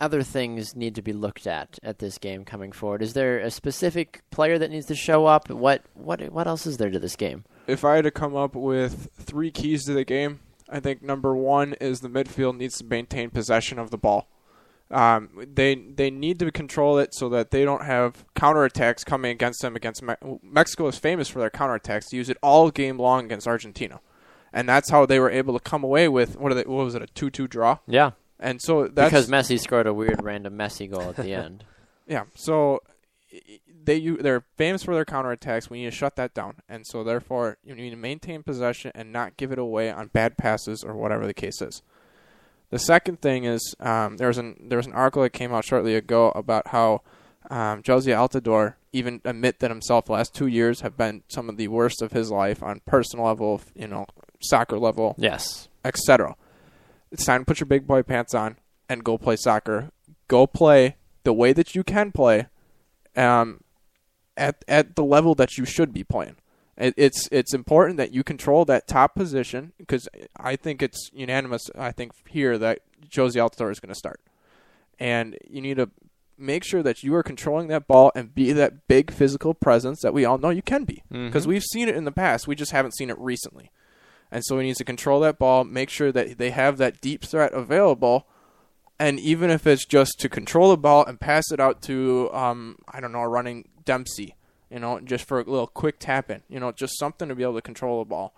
other things need to be looked at at this game coming forward? Is there a specific player that needs to show up? What, what, what else is there to this game? if I had to come up with three keys to the game, I think number one is the midfield needs to maintain possession of the ball. Um, they they need to control it so that they don't have counterattacks coming against them. Against Me- Mexico is famous for their counterattacks. They use it all game long against Argentina, and that's how they were able to come away with what, are they, what was it a two-two draw? Yeah, And so that's because Messi scored a weird random Messi goal at the end. Yeah. So they they're famous for their counterattacks. We need to shut that down, and so therefore you need to maintain possession and not give it away on bad passes or whatever the case is. The second thing is um, there was an there was an article that came out shortly ago about how um, Jozy Altidore even admit that himself the last two years have been some of the worst of his life on personal level, you know, soccer level, Yes. etc. It's time to put your big boy pants on and go play soccer. Go play the way that you can play, um, at at the level that you should be playing. It, it's it's important that you control that top position because I think it's unanimous. I think here that Jozy Altidore is going to start, and you need to make sure that you are controlling that ball and be that big physical presence that we all know you can be because we've seen it in the past. We just haven't seen it recently. And so he needs to control that ball, make sure that they have that deep threat available, and even if it's just to control the ball and pass it out to, um, I don't know, running Dempsey, you know, just for a little quick tap in, you know, just something to be able to control the ball.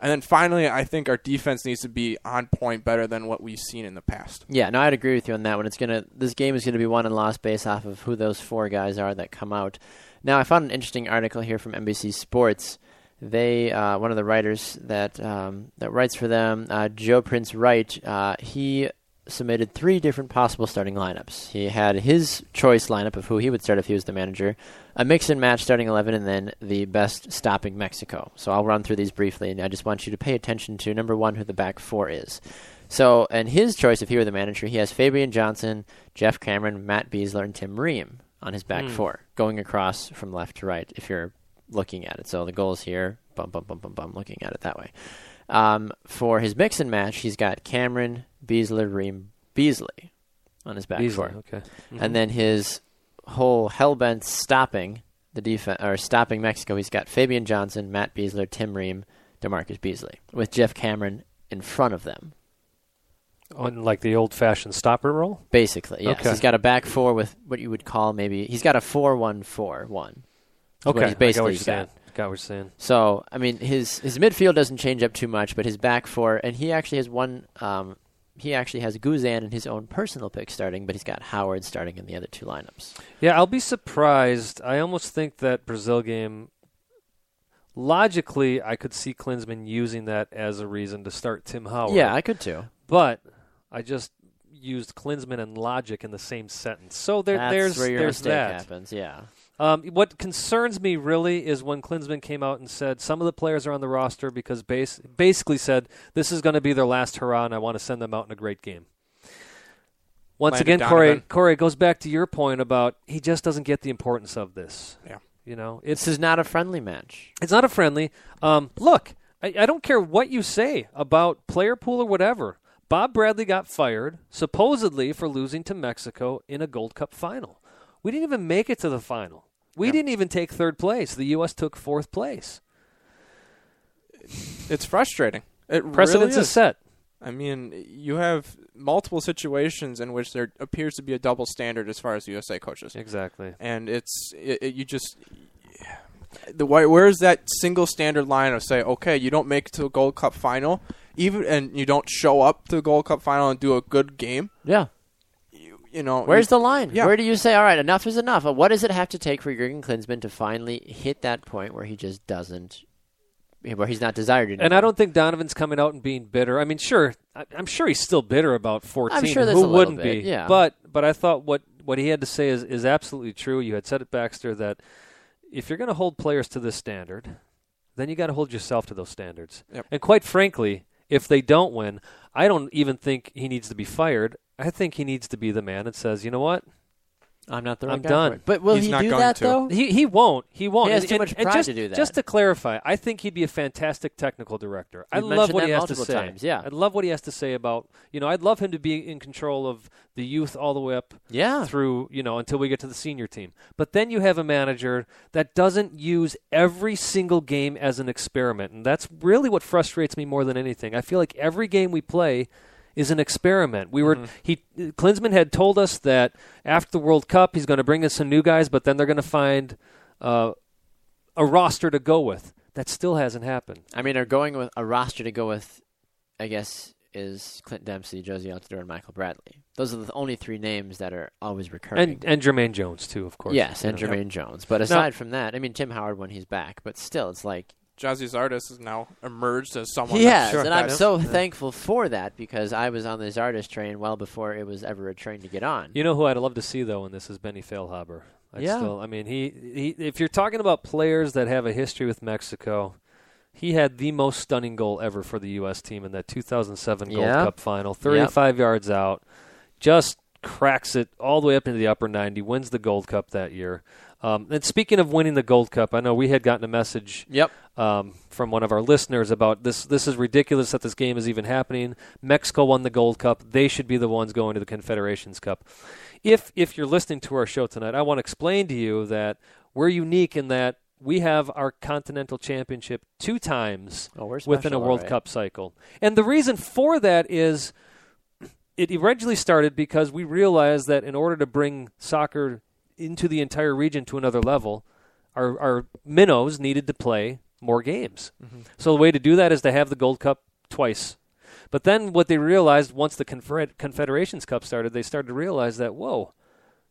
And then finally, I think our defense needs to be on point better than what we've seen in the past. Yeah, no, I'd agree with you on that one. It's gonna this game is gonna be won and lost based off of who those four guys are that come out. Now, I found an interesting article here from NBC Sports. They uh, one of the writers that um, that writes for them, uh, Joe Prince Wright. Uh, he submitted three different possible starting lineups. He had his choice lineup of who he would start if he was the manager, a mix and match starting eleven, and then the best stopping Mexico. So I'll run through these briefly, and I just want you to pay attention to number one, who the back four is. So, and his choice, if he were the manager, he has Fabian Johnson, Geoff Cameron, Matt Besler, and Tim Ream on his back four, going across from left to right. If you're looking at it, so the goal is here, bum bum bum bum bum, looking at it that way. Um, for his mix and match, he's got Cameron, Besler, Ream, Beasley on his back Beasley, four, okay. and then his whole hellbent stopping the defense or stopping Mexico. He's got Fabian Johnson, Matt Besler, Tim Ream, DaMarcus Beasley, with Geoff Cameron in front of them. On like the old-fashioned stopper role. Basically, yes. Okay. He's got a back four with what you would call maybe he's got a four-one-four-one. what Okay, he's I got basically what you're got. saying. Got what you're saying. So I mean, his his midfield doesn't change up too much, but his back four, and he actually has one. Um, he actually has Guzan in his own personal pick starting, but he's got Howard starting in the other two lineups. Yeah, I'll be surprised. I almost think that Brazil game. Logically, I could see Klinsmann using that as a reason to start Tim Howard. Yeah, I could too. but I just used Klinsmann and logic in the same sentence. So there, That's there's where your there's mistake that. happens. Yeah. Um, what concerns me really is when Klinsmann came out and said some of the players are on the roster because base, basically said this is going to be their last hurrah and I want to send them out in a great game. Once Landon again, Corey, Donovan. Corey it goes back to your point about he just doesn't get the importance of this. Yeah. You know, This is not a friendly match. it's not a friendly. Um, look, I, I don't care what you say about player pool or whatever. Bob Bradley got fired supposedly for losing to Mexico in a Gold Cup final. We didn't even make it to the final. We didn't even take third place. The U.S. took fourth place. It's frustrating. It Precedence really is set. I mean, you have multiple situations in which there appears to be a double standard as far as USA coaches, Exactly. and it's it, it, you just the why- where's that single standard line of say, okay, you don't make it to the Gold Cup final, even and you don't show up to the Gold Cup final and do a good game. Yeah. You, you know, Where's the line? Yeah. Where do you say, all right, enough is enough? What does it have to take for Jurgen Klinsmann to finally hit that point where he just doesn't, where he's not desired anymore? And I don't think Donovan's coming out and being bitter. I mean, sure, I, I'm sure he's still bitter about 14. I'm sure Who a wouldn't bit, be? yeah. But but I thought what what he had to say is is absolutely true. You had said it, Baxter, that if you're going to hold players to this standard, then you got to hold yourself to those standards. Yep. And quite frankly, if they don't win, I don't even think he needs to be fired. I think he needs to be the man that says, you know what, I'm not the right I'm guy done. For it. But will He's he not do going that to. though? He he won't. He won't. He has And- too much pride just, to do that. Just to clarify, I think he'd be a fantastic technical director. I You've love mentioned what he has to multiple say. times, yeah. I love what he has to say about you know. I'd love him to be in control of the youth all the way up Yeah. through you know until we get to the senior team. But then you have a manager that doesn't use every single game as an experiment, and that's really what frustrates me more than anything. I feel like every game we play is an experiment. We were he Klinsmann had told us that after the World Cup he's going to bring in some new guys, but then they're going to find uh, a roster to go with. That still hasn't happened. I mean, are going with a roster to go with, I guess, is Clint Dempsey, Jozy Altidore, and Michael Bradley. Those are the only three names that are always recurring. And and Jermaine Jones too, of course. yes, and know. Jermaine Jones. But aside from that, I mean Tim Howard when he's back, but still, it's like Gyasi Zardes has now emerged as someone. he has, Sure. and I'm that- so thankful for that because I was on this artist train well before it was ever a train to get on. You know who I'd love to see though in this is Benny Feilhaber. I'd Yeah. Still, I mean, he, he if you're talking about players that have a history with Mexico, he had the most stunning goal ever for the U.S. team in that 2007 Gold Yeah. Cup final. 35 yards out, just cracks it all the way up into the upper 90. Wins the Gold Cup that year. Um, and speaking of winning the Gold Cup, I know we had gotten a message Yep. um, from one of our listeners about this. This is ridiculous that this game is even happening. Mexico won the Gold Cup; they should be the ones going to the Confederations Cup. If if you're listening to our show tonight, I want to explain to you that we're unique in that we have our Continental Championship two times Oh, within a World alright. Cup cycle, and the reason for that is it originally started because we realized that in order to bring soccer into the entire region to another level, our, our minnows needed to play more games. Mm-hmm. So the way to do that is to have the Gold Cup twice. But then what they realized once the Confeder- Confederations Cup started, they started to realize that, whoa,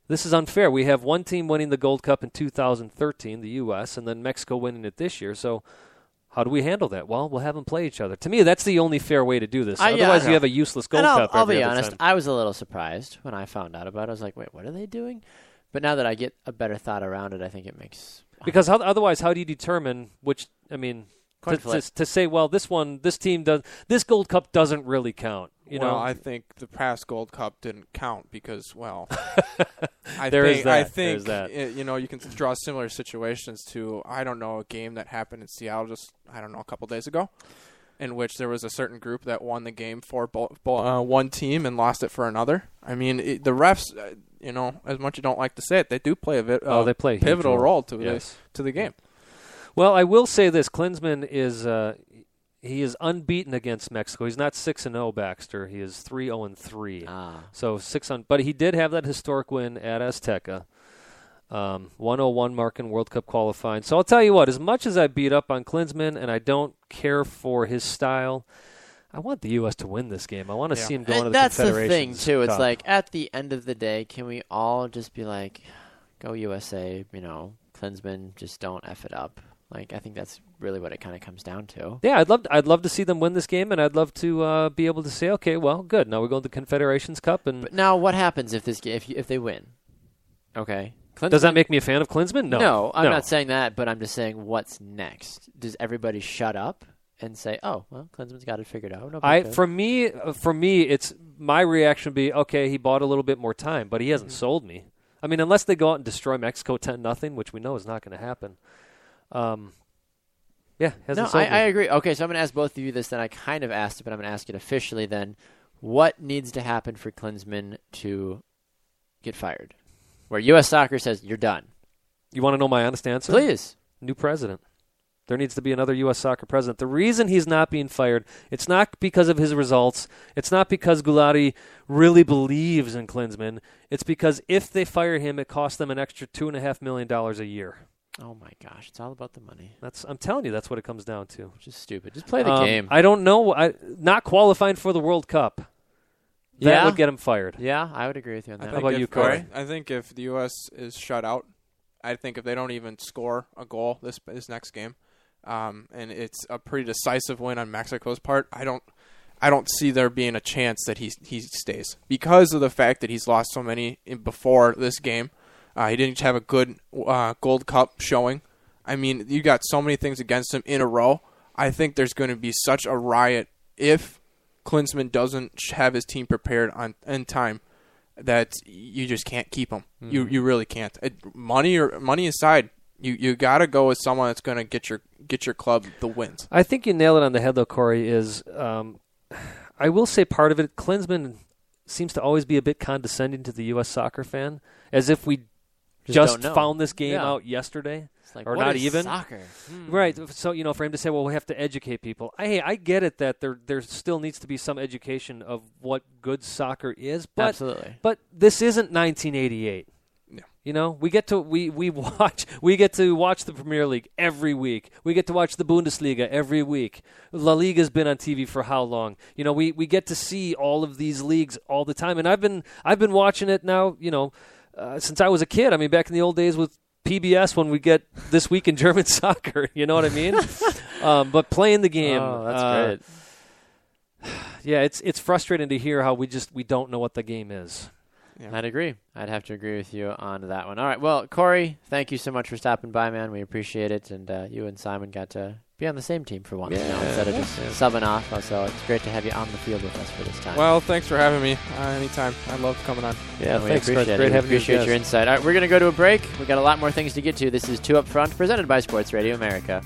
this is unfair. We have one team winning the Gold Cup in 2013, the U.S., and then Mexico winning it this year. So how do we handle that? Well, we'll have them play each other. To me, that's the only fair way to do this. I- Otherwise, I you have a useless Gold and I'll, Cup. I'll be honest, time. I was a little surprised when I found out about it. I was like, wait, what are they doing? But now that I get a better thought around it, I think it makes Because how, otherwise, how do you determine which? I mean, to, to, to say, well, this one, this team does, this Gold Cup doesn't really count. You well, know, I think the past Gold Cup didn't count because, well, I There is think, I that. think There's that. uh, you know you can draw similar situations to I don't know a game that happened in Seattle just I don't know a couple days ago, in which there was a certain group that won the game for bo- bo- uh, one team and lost it for another. I mean, it, the refs, uh, you know, as much as you don't like to say it, they do play a bit, Oh, uh, they play a pivotal role. role to Yes. the to the game. Well, I will say this: Klinsmann is uh, he is unbeaten against Mexico. He's not six and zero. Baxter. He is three zero and three. ah. So six on, but he did have that historic win at Azteca. Um, 101 mark in World Cup qualifying. So I'll tell you what, as much as I beat up on Klinsmann and I don't care for his style, I want the U.S. to win this game. I want to Yeah. see him go into And the that's the thing too. It's Cup. like at the end of the day, can we all just be like, "Go USA"? You know, Klinsmann, just don't f it up. Like I think that's really what it kind of comes down to. Yeah, I'd love I'd love to see them win this game, and I'd love to uh, be able to say, okay, well, good. Now we go to the Confederations Cup, and But now, what happens if this ga- if you, if they win? Okay, Klinsmann, does that make me a fan of Klinsmann? No, No, I'm No. not saying that, but I'm just saying what's next. Does everybody shut up and say, "Oh, well, Klinsmann's got it figured out"? No I deal." for me uh, for me it's my reaction would be okay he bought a little bit more time but he hasn't Mm-hmm. sold me. I mean unless they go out and destroy Mexico ten nothing which we know is not going to happen. Um, yeah, hasn't no, sold I. I agree. Okay, so I'm going to ask both of you this. Then I kind of asked it, but I'm going to ask it officially. Then, what needs to happen for Klinsmann to get fired? Where U.S. Soccer says you're done. You want to know my honest answer? Please. New president. There needs to be another U.S. soccer president. The reason he's not being fired, it's not because of his results. It's not because Gulati really believes in Klinsmann. It's because if they fire him, it costs them an extra two and a half million dollars a year. Oh my gosh, it's all about the money. That's I'm telling you, that's what it comes down to. Which is stupid. Just play the Um, game. I don't know. I not qualifying for the World Cup. That Yeah. would get him fired. yeah, I would agree with you on that. How about if- you, Corey? I think if the U.S. is shut out, I think if they don't even score a goal this this next game, um, and it's a pretty decisive win on Mexico's part, I don't. I don't see there being a chance that he he stays because of the fact that he's lost so many in, before this game. Uh, he didn't have a good uh, Gold Cup showing. I mean, you got so many things against him in a row. I think there's going to be such a riot if Klinsmann doesn't have his team prepared on in time that you just can't keep him. You you really can't. It, money or money aside, you you got to go with someone that's going to get your get your club the wins. I think you nail it on the head, though, Corey. Is um, I will say part of it. Klinsmann seems to always be a bit condescending to the U.S. soccer fan, as if we Just just, found this game Yeah. out yesterday. Like, or what not is even. soccer. Hmm. Right. So you know, for him to say, "Well, we have to educate people." I, hey, I get it that there there still needs to be some education of what good soccer is, but Absolutely. but this isn't 1988. You know, we get to we we watch we get to watch the Premier League every week. We get to watch the Bundesliga every week. La Liga's been on TV for how long? You know, we we get to see all of these leagues all the time, and I've been I've been watching it now. You know, uh, since I was a kid. I mean, back in the old days with PBS when we get this week in German soccer. You know what I mean? um, but playing the game. Oh, that's uh, great. Yeah, it's it's frustrating to hear how we just we don't know what the game is. I'd agree. I'd have to agree with you on that one. All right. Well, Corey, thank you so much for stopping by, man. We appreciate it. And uh, you and Simon got to be on the same team for once now instead of just subbing off. So it's great to have you on the field with us for this time. Well, thanks for having me. Uh, anytime. I love coming on. yeah, we thanks, Greg. appreciate Great it. We having you as appreciate guest. your insight. All right, we're going to go to a break. we got a lot more things to get to. This is Two Up Front, presented by Sports Radio America.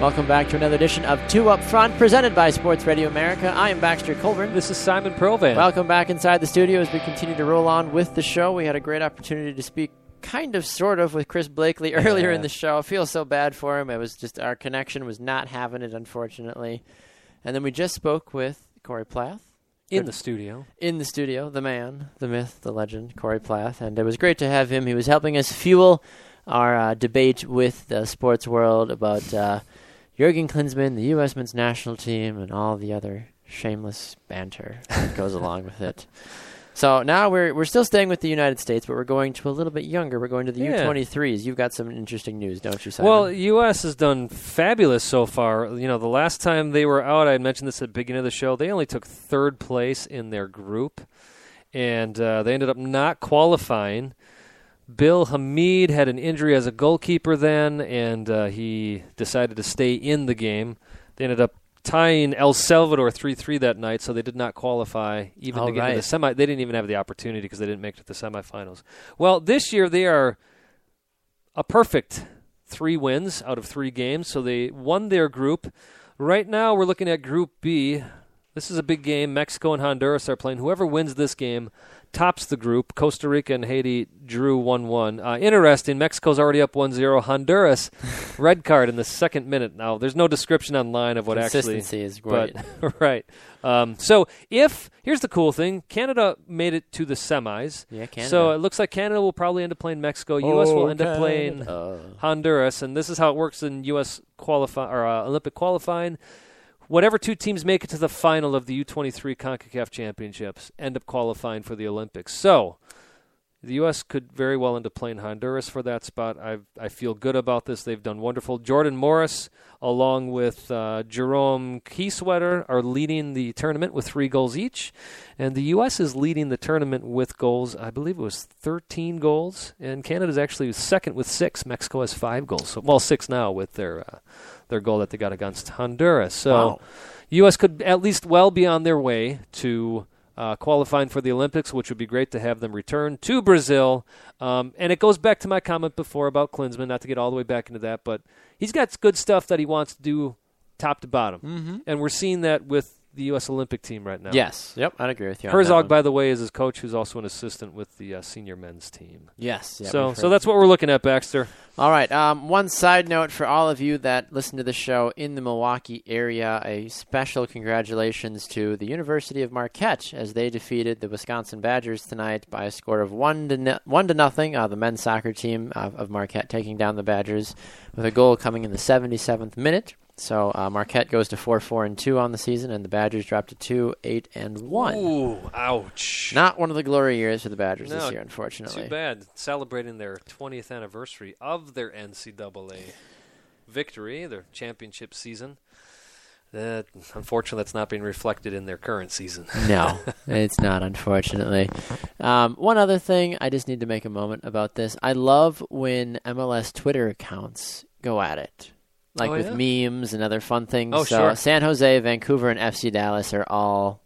Welcome back to another edition of Two Up Front, presented by Sports Radio America. I am Baxter Colburn. This is Simon Provan. Welcome back inside the studio as we continue to roll on with the show. We had a great opportunity to speak, kind of, sort of, with Chris Blakely earlier in the show. I feel so bad for him. It was just our connection was not having it, unfortunately. And then we just spoke with Corey Plath in the studio. in the studio, the man, the myth, the legend, Corey Plath, and it was great to have him. He was helping us fuel our uh, debate with the sports world about uh, Jurgen Klinsmann, the U.S. men's national team, and all the other shameless banter that goes along with it. So now we're we're still staying with the United States, but we're going to a little bit younger. We're going to the Yeah. U23s. You've got some interesting news, don't you, Simon? Well, U.S. has done fabulous so far. You know, the last time they were out, I mentioned this at the beginning of the show. They only took third place in their group, and uh, they ended up not qualifying. Bill Hamid had an injury as a goalkeeper then, and uh, he decided to stay in the game. They ended up tying El Salvador 3-3 that night, so they did not qualify even All to get right. the semi. They didn't even have the opportunity because they didn't make it to the semifinals. Well, this year they are a perfect three wins out of three games, so they won their group. Right now, we're looking at Group B. This is a big game. Mexico and Honduras are playing. Whoever wins this game tops the group. Costa Rica and Haiti drew 1 1. Uh, interesting. Mexico's already up 1 0. Honduras, red card in the second minute. Now, there's no description online of what actually. Consistency is great. But right. Um, so if here's the cool thing, Canada made it to the semis. Yeah, Canada. So it looks like Canada will probably end up playing Mexico. U.S. will Oh, end up playing Honduras, and this is how it works in U.S. qualify or uh, Olympic qualifying. Whatever two teams make it to the final of the U23 CONCACAF Championships end up qualifying for the Olympics. So the U.S. could very well end up playing Honduras for that spot. I I feel good about this. They've done wonderful. Jordan Morris, along with uh, Jerome Kieswetter, are leading the tournament with three goals each, and the U.S. is leading the tournament with goals. I believe it was 13 goals, and Canada's actually second with six. Mexico has five goals, so, well, six now with their uh, their goal that they got against Honduras. So. Wow. U.S. could at least well be on their way to uh, qualifying for the Olympics, which would be great to have them return to Brazil. Um, and it goes back to my comment before about Klinsmann, not to get all the way back into that, but he's got good stuff that he wants to do top to bottom. Mm-hmm. And we're seeing that with the U.S. Olympic team right now. Yes. Yep. I'd agree with you. Herzog, by the way, is his coach, who's also an assistant with the uh, senior men's team. Yes. Yep, so, so that's what we're looking at, Baxter. All right. Um, one side note for all of you that listen to the show in the Milwaukee area: a special congratulations to the University of Marquette as they defeated the Wisconsin Badgers tonight by a score of one to no- one to nothing. Uh, the men's soccer team of, of Marquette taking down the Badgers with a goal coming in the 77th minute. So uh, Marquette goes to four four and two on the season, and the Badgers drop to two eight and one. Ooh, ouch. Not one of the glory years for the Badgers No, this year, unfortunately. Too bad. Celebrating their 20th anniversary of their NCAA victory, their championship season. That unfortunately, that's not being reflected in their current season. No, it's not, unfortunately. Um, one other thing, I just need to make a moment about this. I love when MLS Twitter accounts go at it, like Oh, with memes and other fun things. Oh, so sure. San Jose, Vancouver, and FC Dallas are all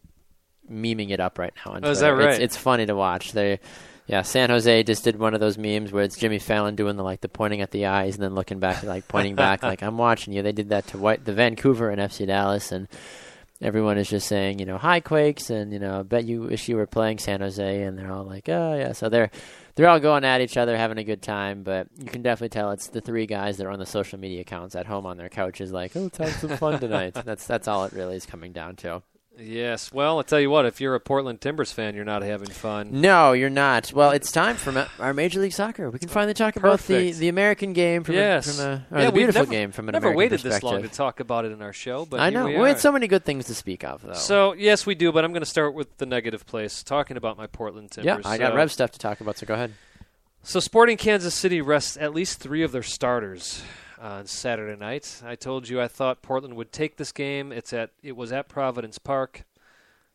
memeing it up right now on Oh, is that right? It's, it's funny to watch. They. Yeah, San Jose just did one of those memes where it's Jimmy Fallon doing the like the pointing at the eyes and then looking back, like pointing back, like I'm watching you. They did that to White, the Vancouver and FC Dallas, and everyone is just saying, you know, hi Quakes, and you know, bet you wish you were playing San Jose, and they're all like, oh yeah. So they're they're all going at each other, having a good time, but you can definitely tell it's the three guys that are on the social media accounts at home on their couches, like, oh, let's have some fun tonight. that's that's all it really is coming down to. Yes. Well, I'll tell you what. If you're a Portland Timbers fan, you're not having fun. No, you're not. Well, it's time for ma- our Major League Soccer. We can finally talk about the, Perfect. the American game from Yes. a, from a or the we've beautiful never, game from an never American waited this long to perspective. talk about it in our show, but I here know we, we, are. had so many good things to speak of, though. So yes, we do, but I'm going to start with the negative place, talking about my Portland yeah, Timbers. I got So- Rev stuff to talk about. So go ahead. So, Sporting Kansas City rests at least three of their starters on Saturday night. I told you I thought Portland would take this game. It's at it was at Providence Park.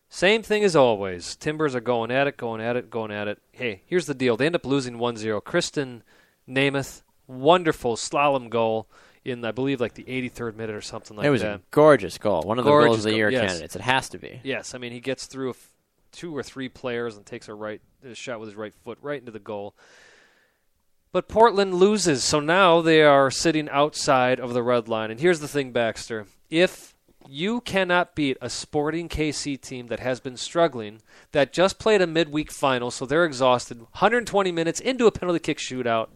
Same thing as always. Timbers are going at it, going at it, going at it. Hey, here's the deal. They end up losing 1-0. Krisztian Nemeth, wonderful slalom goal in I believe like the 83rd minute or something like that. it was that. a gorgeous goal. One of the goals of the goal, year yes. candidates. It has to be. Yes, I mean he gets through f- two or three players and takes a right a shot with his right foot right into the goal. But Portland loses, so now they are sitting outside of the red line. And here's the thing, Baxter: if you cannot beat a Sporting KC team that has been struggling, that just played a midweek final, so they're exhausted, 120 minutes into a penalty kick shootout.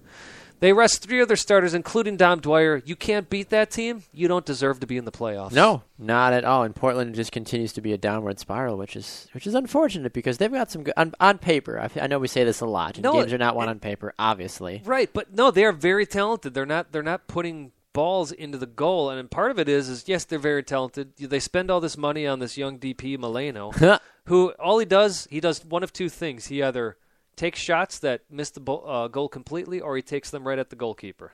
They rest three of their starters, including Dom Dwyer. You can't beat that team. You don't deserve to be in the playoffs. No, not at all. And Portland just continues to be a downward spiral, which is which is unfortunate because they've got some good on, on paper. I, I know we say this a lot. And No, games are not won on paper, obviously. Right, but no, they are very talented. They're not. They're not putting balls into the goal, and part of it is, is yes, they're very talented. They spend all this money on this young DP Melano, who all he does, he does one of two things. He either takes shots that miss the bo- uh, goal completely, or he takes them right at the goalkeeper.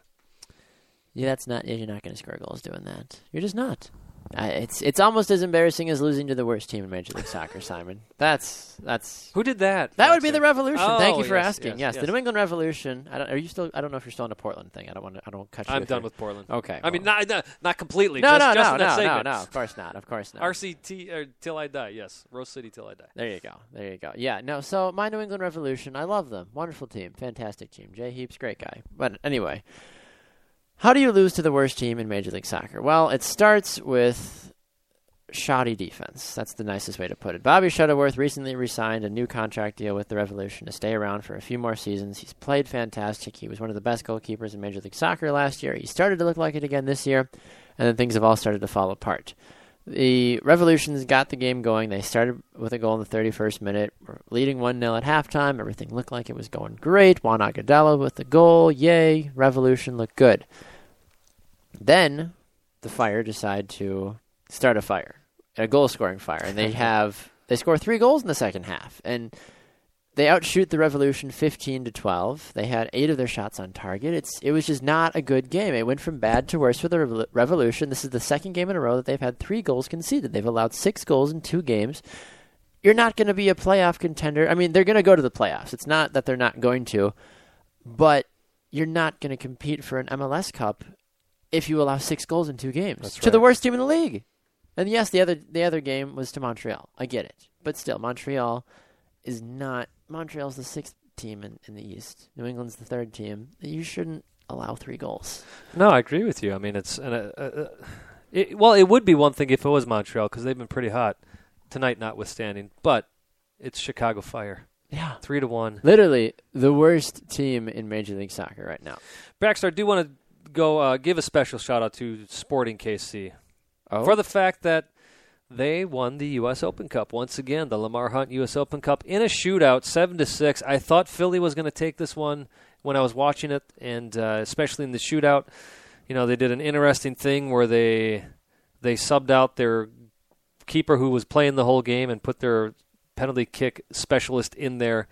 Yeah, that's not. You're not going to score goals doing that. You're just not. Uh, it's it's almost as embarrassing as losing to the worst team in Major League Soccer, Simon. That's that's Who did that? that would be the Revolution. Oh, Thank you for yes, asking. yes, Yes, yes. the New England Revolution. I don't, are you still? I don't know if you're still on the Portland thing. I don't want to. I don't cut you. I'm done with Portland. Okay. I mean, not not, not completely. no, just, no, just no, no, no, no. Of course not. Of course not. RCT or till I die. Yes, Rose City till I die. There you go. There you go. Yeah, no, so my New England Revolution, I love them. Wonderful team. Fantastic team. Jay Heaps, great guy. But anyway, how do you lose to the worst team in Major League Soccer? Well, it starts with shoddy defense. That's the nicest way to put it. Bobby Shuttleworth recently re-signed a new contract deal with the Revolution to stay around for a few more seasons. He's played fantastic. He was one of the best goalkeepers in Major League Soccer last year. He started to look like it again this year, and then things have all started to fall apart. The Revolutions got the game going. They started with a goal in the 31st minute, leading 1 0 at halftime. Everything looked like it was going great. Juan Agudelo with the goal. Yay. Revolution looked good. Then the Fire decide to start a fire, a goal scoring fire. And they have, they score three goals in the second half. And they outshoot the Revolution 15 to 12. They had eight of their shots on target. It's it was just not a good game. It went from bad to worse for the Revo- Revolution. This is the second game in a row that they've had three goals conceded. They've allowed six goals in two games. You're not going to be a playoff contender. I mean, they're going to go to the playoffs. It's not that they're not going to, but you're not going to compete for an MLS Cup if you allow six goals in two games That's to the worst team in the league. And yes, the other the other game was to Montreal. I get it, but still, Montreal is not. Montreal's the sixth team in, in the East. New England's the third team. You shouldn't allow three goals. No, I agree with you. I mean, it's and, uh, uh, it, well, it would be one thing if it was Montreal because they've been pretty hot tonight, notwithstanding. But it's Chicago Fire, Yeah, three to one. literally the worst team in Major League Soccer right now. Baxter, I do want to go uh, give a special shout out to Sporting KC Oh, for the fact that they won the U.S. Open Cup once again, the Lamar Hunt U.S. Open Cup in a shootout, seven to six. I thought Philly was going to take this one when I was watching it, and uh, especially in the shootout. You know, they did an interesting thing where they they subbed out their keeper who was playing the whole game and put their penalty kick specialist in there.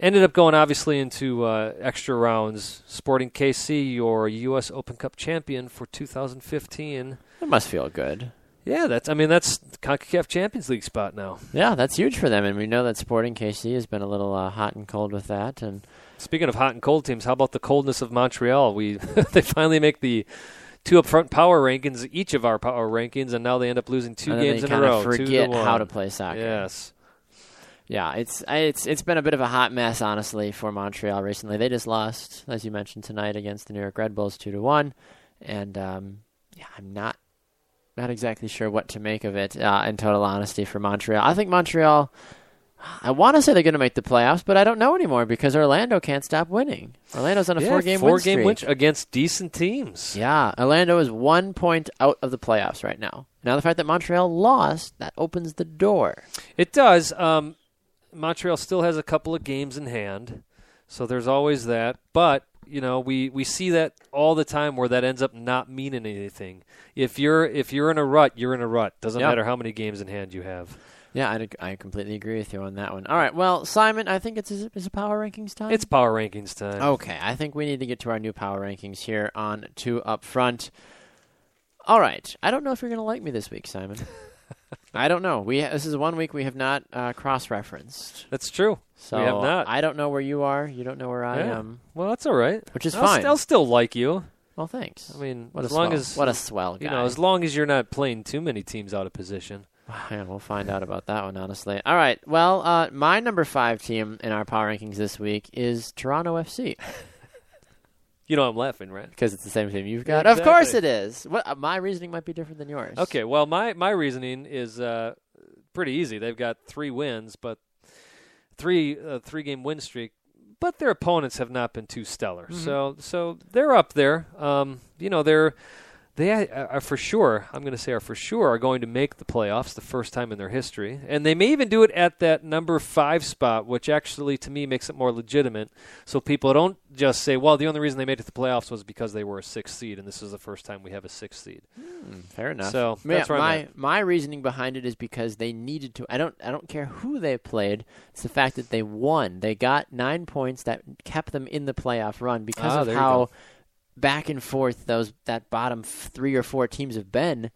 Ended up going obviously into uh, extra rounds. Sporting KC, your U.S. Open Cup champion for 2015. it must feel good. Yeah, that's. I mean, that's Concacaf Champions League spot now. Yeah, that's huge for them, and we know that Sporting KC has been a little uh, hot and cold with that. And Speaking of hot and cold teams, how about the coldness of Montreal? We they finally make the two up front power rankings, each of our power rankings, and now they end up losing two games in a row. forget to how to play soccer. Yes. Yeah, it's it's it's been a bit of a hot mess, honestly, for Montreal recently. They just lost, as you mentioned tonight, against the New York Red Bulls two to one, and um, yeah, I'm not not exactly sure what to make of it. Uh, in total honesty, for Montreal, I think Montreal. I want to say they're going to make the playoffs, but I don't know anymore because Orlando can't stop winning. Orlando's on a yeah, four-game four win game streak. win streak against decent teams. Yeah, Orlando is one point out of the playoffs right now. Now the fact that Montreal lost that opens the door. It does. Um, Montreal still has a couple of games in hand, so there's always that. But you know, we, we see that all the time where that ends up not meaning anything. If you're if you're in a rut, you're in a rut. Doesn't Yeah. matter how many games in hand you have. Yeah, I, I completely agree with you on that one. All right, well, Simon, I think it's is it power rankings time. It's power rankings time. okay. I think we need to get to our new power rankings here on two up front. All right, I don't know if you're going to like me this week, Simon. I don't know. We this is one week we have not uh, cross referenced, That's true. so have not. I don't know where you are. You don't know where I Yeah. am, Well, that's all right. which is I'll, fine. st- I'll still like you. well, thanks. I mean, what as long swell, as what a swell guy. you know, as long as you're not playing too many teams out of position. Yeah, we'll find out about that one, honestly. All right. Well, uh, my number five team in our power rankings this week is Toronto FC You know, I'm laughing, right? because it's the same team you've got. Yeah, Of course, it is. What uh, my reasoning might be different than yours. Okay, well, my my reasoning is uh, pretty easy. They've got three wins, but three uh, three game win streak, but their opponents have not been too stellar. Mm-hmm. So so they're up there. Um, you know, they're they are are for sure. I'm going to say are for sure are going to make the playoffs the first time in their history, and they may even do it at that number five spot, which actually to me makes it more legitimate. So people don't just say, "Well, the only reason they made it to the playoffs was because they were a sixth seed, and this is the first time we have a sixth seed." Hmm, fair enough. So, Yeah, that's where I'm my at. my reasoning behind it is because they needed to. I don't I don't care who they played. It's the fact that they won. They got nine points that kept them in the playoff run because Ah, of there you how go. Back and forth those that bottom three or four teams have been.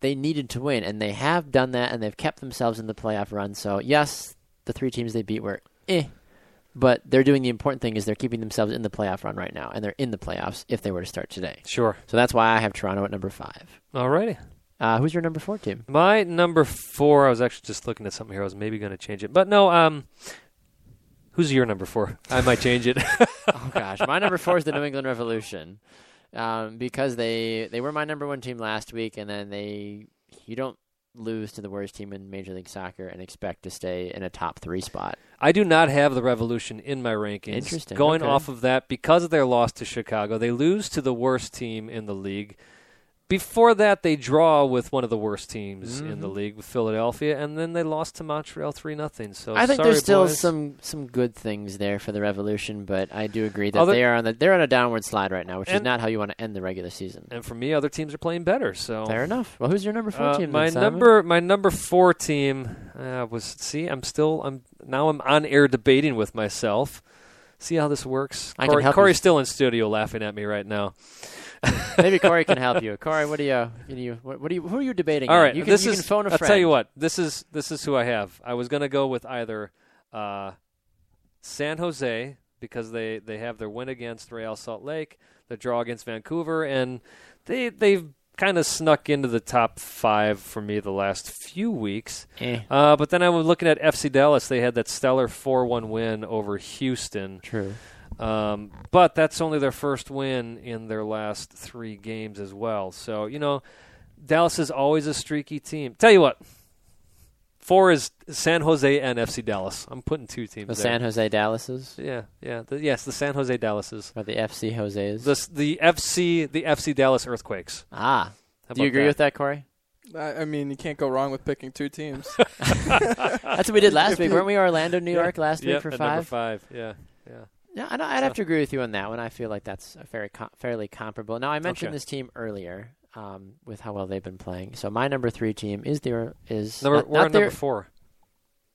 they needed to win, and they have done that, and they've kept themselves in the playoff run. So yes, the three teams they beat were eh, but they're doing the important thing is they're keeping themselves in the playoff run right now, and they're in the playoffs if they were to start today. Sure. So that's why I have Toronto at number five. Alrighty. Uh, who's your number four team? My number four. I was actually just looking at something here. I was maybe going to change it, but no. Um, who's your number four? I might change it. oh gosh, my number four is the New England Revolution, um, because they they were my number one team last week, and then they you don't lose to the worst team in Major League Soccer and expect to stay in a top three spot. I do not have the Revolution in my rankings. Interesting. Going Okay. off of that, because of their loss to Chicago, they lose to the worst team in the league. Before that, they draw with one of the worst teams in the Mm-hmm. league with Philadelphia, and then they lost to Montreal three nothing. So I think sorry, there's still boys. some some good things there for the Revolution, but I do agree that Other- they are on the they're on a downward slide right now, which is not how you want to end the regular season. And for me, other teams are playing better. So Fair enough. Well, who's your number four Uh, team? my then, number my number four team uh, was see I'm still I'm now I'm on air debating with myself. See how this works. I Corey, Corey's you. still in studio laughing at me right now. Maybe Corey can help you. Corey, what do you, can you what, what do you who are you debating? All right, you can, this you is. can phone a I'll friend. tell you what. This is this is who I have. I was gonna go with either uh, San Jose because they they have their win against Real Salt Lake, the draw against Vancouver, and they they've kind of snuck into the top five for me the last few weeks. Eh, Uh, but then I was looking at FC Dallas. They had that stellar 4 1 win over Houston. true. Um, but that's only their first win in their last three games as well. So, you know, Dallas is always a streaky team. Tell you what, four is San Jose and FC Dallas. I'm putting two teams The there. San Jose Dallases yeah, yeah. The, yes, the San Jose Dallases. or the FC Jose's. The, the FC the FC Dallas Earthquakes. ah, How do you agree that? with that, Corey? I, I mean, you can't go wrong with picking two teams. That's what we did last If week, you- weren't we? Orlando, New Yeah. York last week Yep, for at number five. five. Yeah, yeah. Yeah, I'd, I'd have to agree with you on that one. I feel like that's a very com- fairly comparable. Now, I mentioned Okay. this team earlier um, with how well they've been playing. So my number three team is there is is Number, not, we're not on their- number four.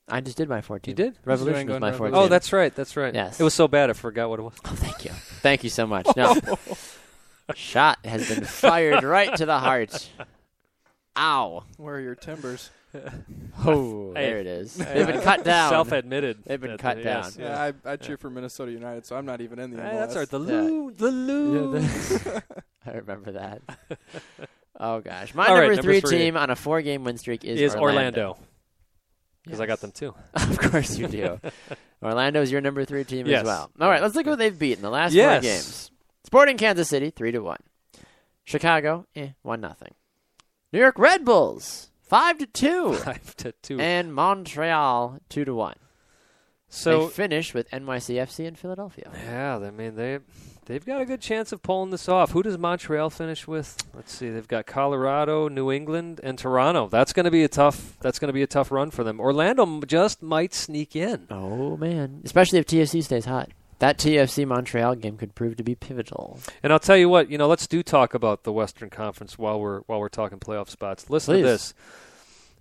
I just did my four team. You did? Revolution was my four Revolution. Oh, that's right. That's right. Yes. It was so bad I forgot what it was. Oh, thank you. Thank you so much. No. Shot has been fired right to the heart. Ow. Where are your timbers? Oh, there it is. They've been cut down. Self-admitted. They've been that- cut yes, down. Yeah, I, I cheer for Minnesota United, so I'm not even in the MLS. that's right. The Yeah. Lou, the Lou. I remember that. Oh gosh, my All right, number, number three, three. team on a four-game win streak is, is Orlando because I got them too. of course you do. Orlando's your number three team Yes. as well. All right, let's look at what they've beaten the last Yes. four games. Sporting Kansas City three to one. Chicago, eh, one nothing. New York Red Bulls five to two, Five to two. and Montreal two to one. so they finish with NYCFC in Philadelphia. yeah, I mean they they've got a good chance of pulling this off. Who does Montreal finish with? Let's see. They've got Colorado, New England, and Toronto. That's going to be a tough. That's going to be a tough run for them. Orlando just might sneak in. Oh man, especially if TFC stays hot. That TFC Montreal game could prove to be pivotal. And I'll tell you what, you know, let's do talk about the Western Conference while we're while we're talking playoff spots. Listen Please. to this.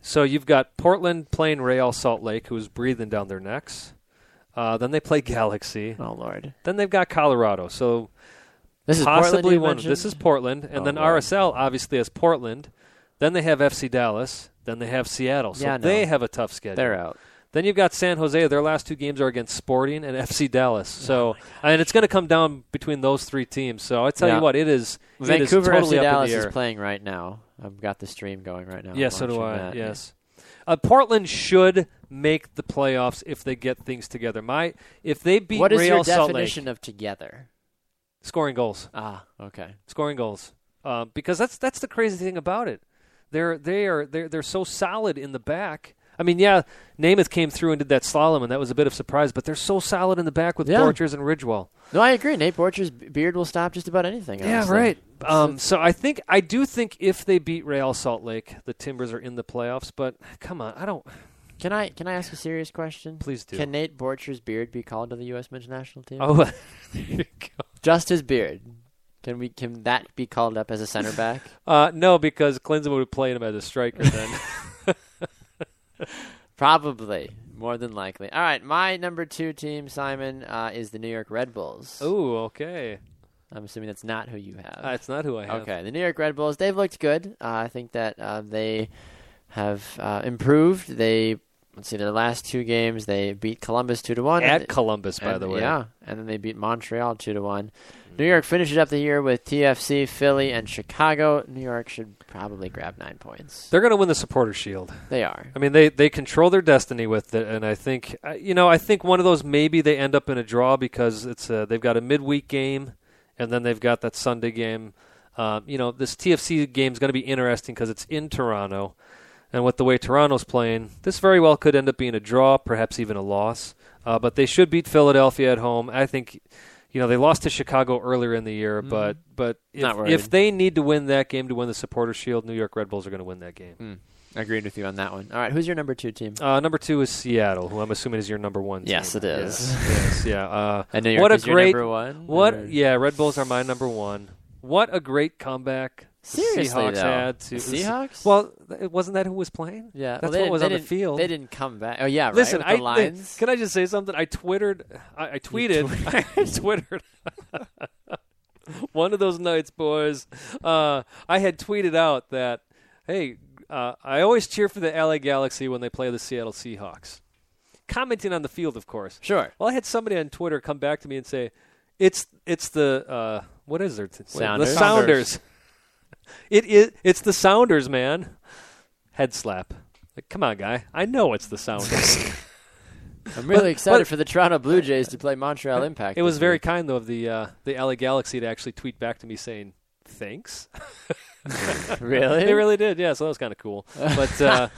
So you've got Portland playing Real Salt Lake, who's breathing down their necks. Uh, then they play Galaxy. Oh lord, Then they've got Colorado. So this is possibly one. mentioned? This is Portland, and Oh, then Lord. RSL obviously has Portland. Then they have FC Dallas. Then they have Seattle. So Yeah, know. they have a tough schedule. They're out. Then you've got San Jose. Their last two games are against Sporting and FC Dallas. Oh So, and it's going to come down between those three teams. So I tell Yeah. you what, it is. it is Vancouver totally FC Dallas is playing right now. I've got the stream going right now. Yes, so do I. that. Yes. Uh, Portland should make the playoffs if they get things together. My if they beat What is Real your Salt definition Lake, of together? scoring goals, Ah, okay. scoring goals, uh, because that's that's the crazy thing about it. They're they are they're they're so solid in the back. I mean, yeah, Nemeth came through and did that slalom, and that was a bit of surprise. But they're so solid in the back with Yeah. Borchers and Ridgewell. No, I agree. Nate Borchers' beard will stop just about anything. Yeah, honestly. right. Um, so I think I do think if they beat Real Salt Lake, the Timbers are in the playoffs. But come on, I don't. Can I can I ask a serious question? Please do. Can Nate Borchers' beard be called to the U.S. men's national team? Oh, there you go. just his beard. Can we can that be called up as a center back? Uh, no, because Clinton would played him as a striker then. Probably, more than likely. All right, my number two team, Simon, uh, is the New York Red Bulls. Ooh, okay. I'm assuming that's not who you have. Uh, it's not who I have. Okay, the New York Red Bulls, they've looked good. Uh, I think that uh, they have uh, improved. They let's see, their last two games they beat Columbus two to one At Columbus, by and- the way. Yeah, and then they beat Montreal two to one. New York finishes up the year with TFC, Philly, and Chicago. New York should probably grab nine points. They're going to win the Supporter Shield. They are. I mean, they they control their destiny with it, and I think uh, you know, I think one of those maybe they end up in a draw because it's uh, they've got a midweek game, and then they've got that Sunday game. Um, you know, this TFC game is going to be interesting because it's in Toronto, and with the way Toronto's playing, this very well could end up being a draw, perhaps even a loss. Uh, but they should beat Philadelphia at home. I think. You know they lost to Chicago earlier in the year, but but Mm-hmm. If, if they need to win that game to win the Supporter Shield, New York Red Bulls are going to win that game. Mm, agreed with you on that one. All right, who's your number two team? Uh, number two is Seattle, who I'm assuming is your number one. Yes, team. it is. Yes, yes, yeah. Uh, And New York what a is your great number one. what? Or- Yeah, Red Bulls are my number one. What a great comeback the Seriously, Seahawks though. had to The Seahawks? Well, th- wasn't that who was playing? Yeah, that's well, what was on the field. They didn't come back. Oh yeah, right. Listen, with I the lines. can I just say something? I twittered. I, I tweeted. I twittered. One of those nights, boys. Uh, I had tweeted out that, hey, uh, I always cheer for the LA Galaxy when they play the Seattle Seahawks. Commenting on the field, of course. Sure. Well, I had somebody on Twitter come back to me and say, "It's it's the uh, what is there? The Sounders? It is it's the Sounders, man. Head slap. Like, come on, guy. I know it's the Sounders. I'm really But- excited but- for the Toronto Blue Jays to play Montreal Impact. it was very week. kind though of the uh, the LA Galaxy to actually tweet back to me saying thanks. really. they really did. Yeah, so that was kind of cool. But uh,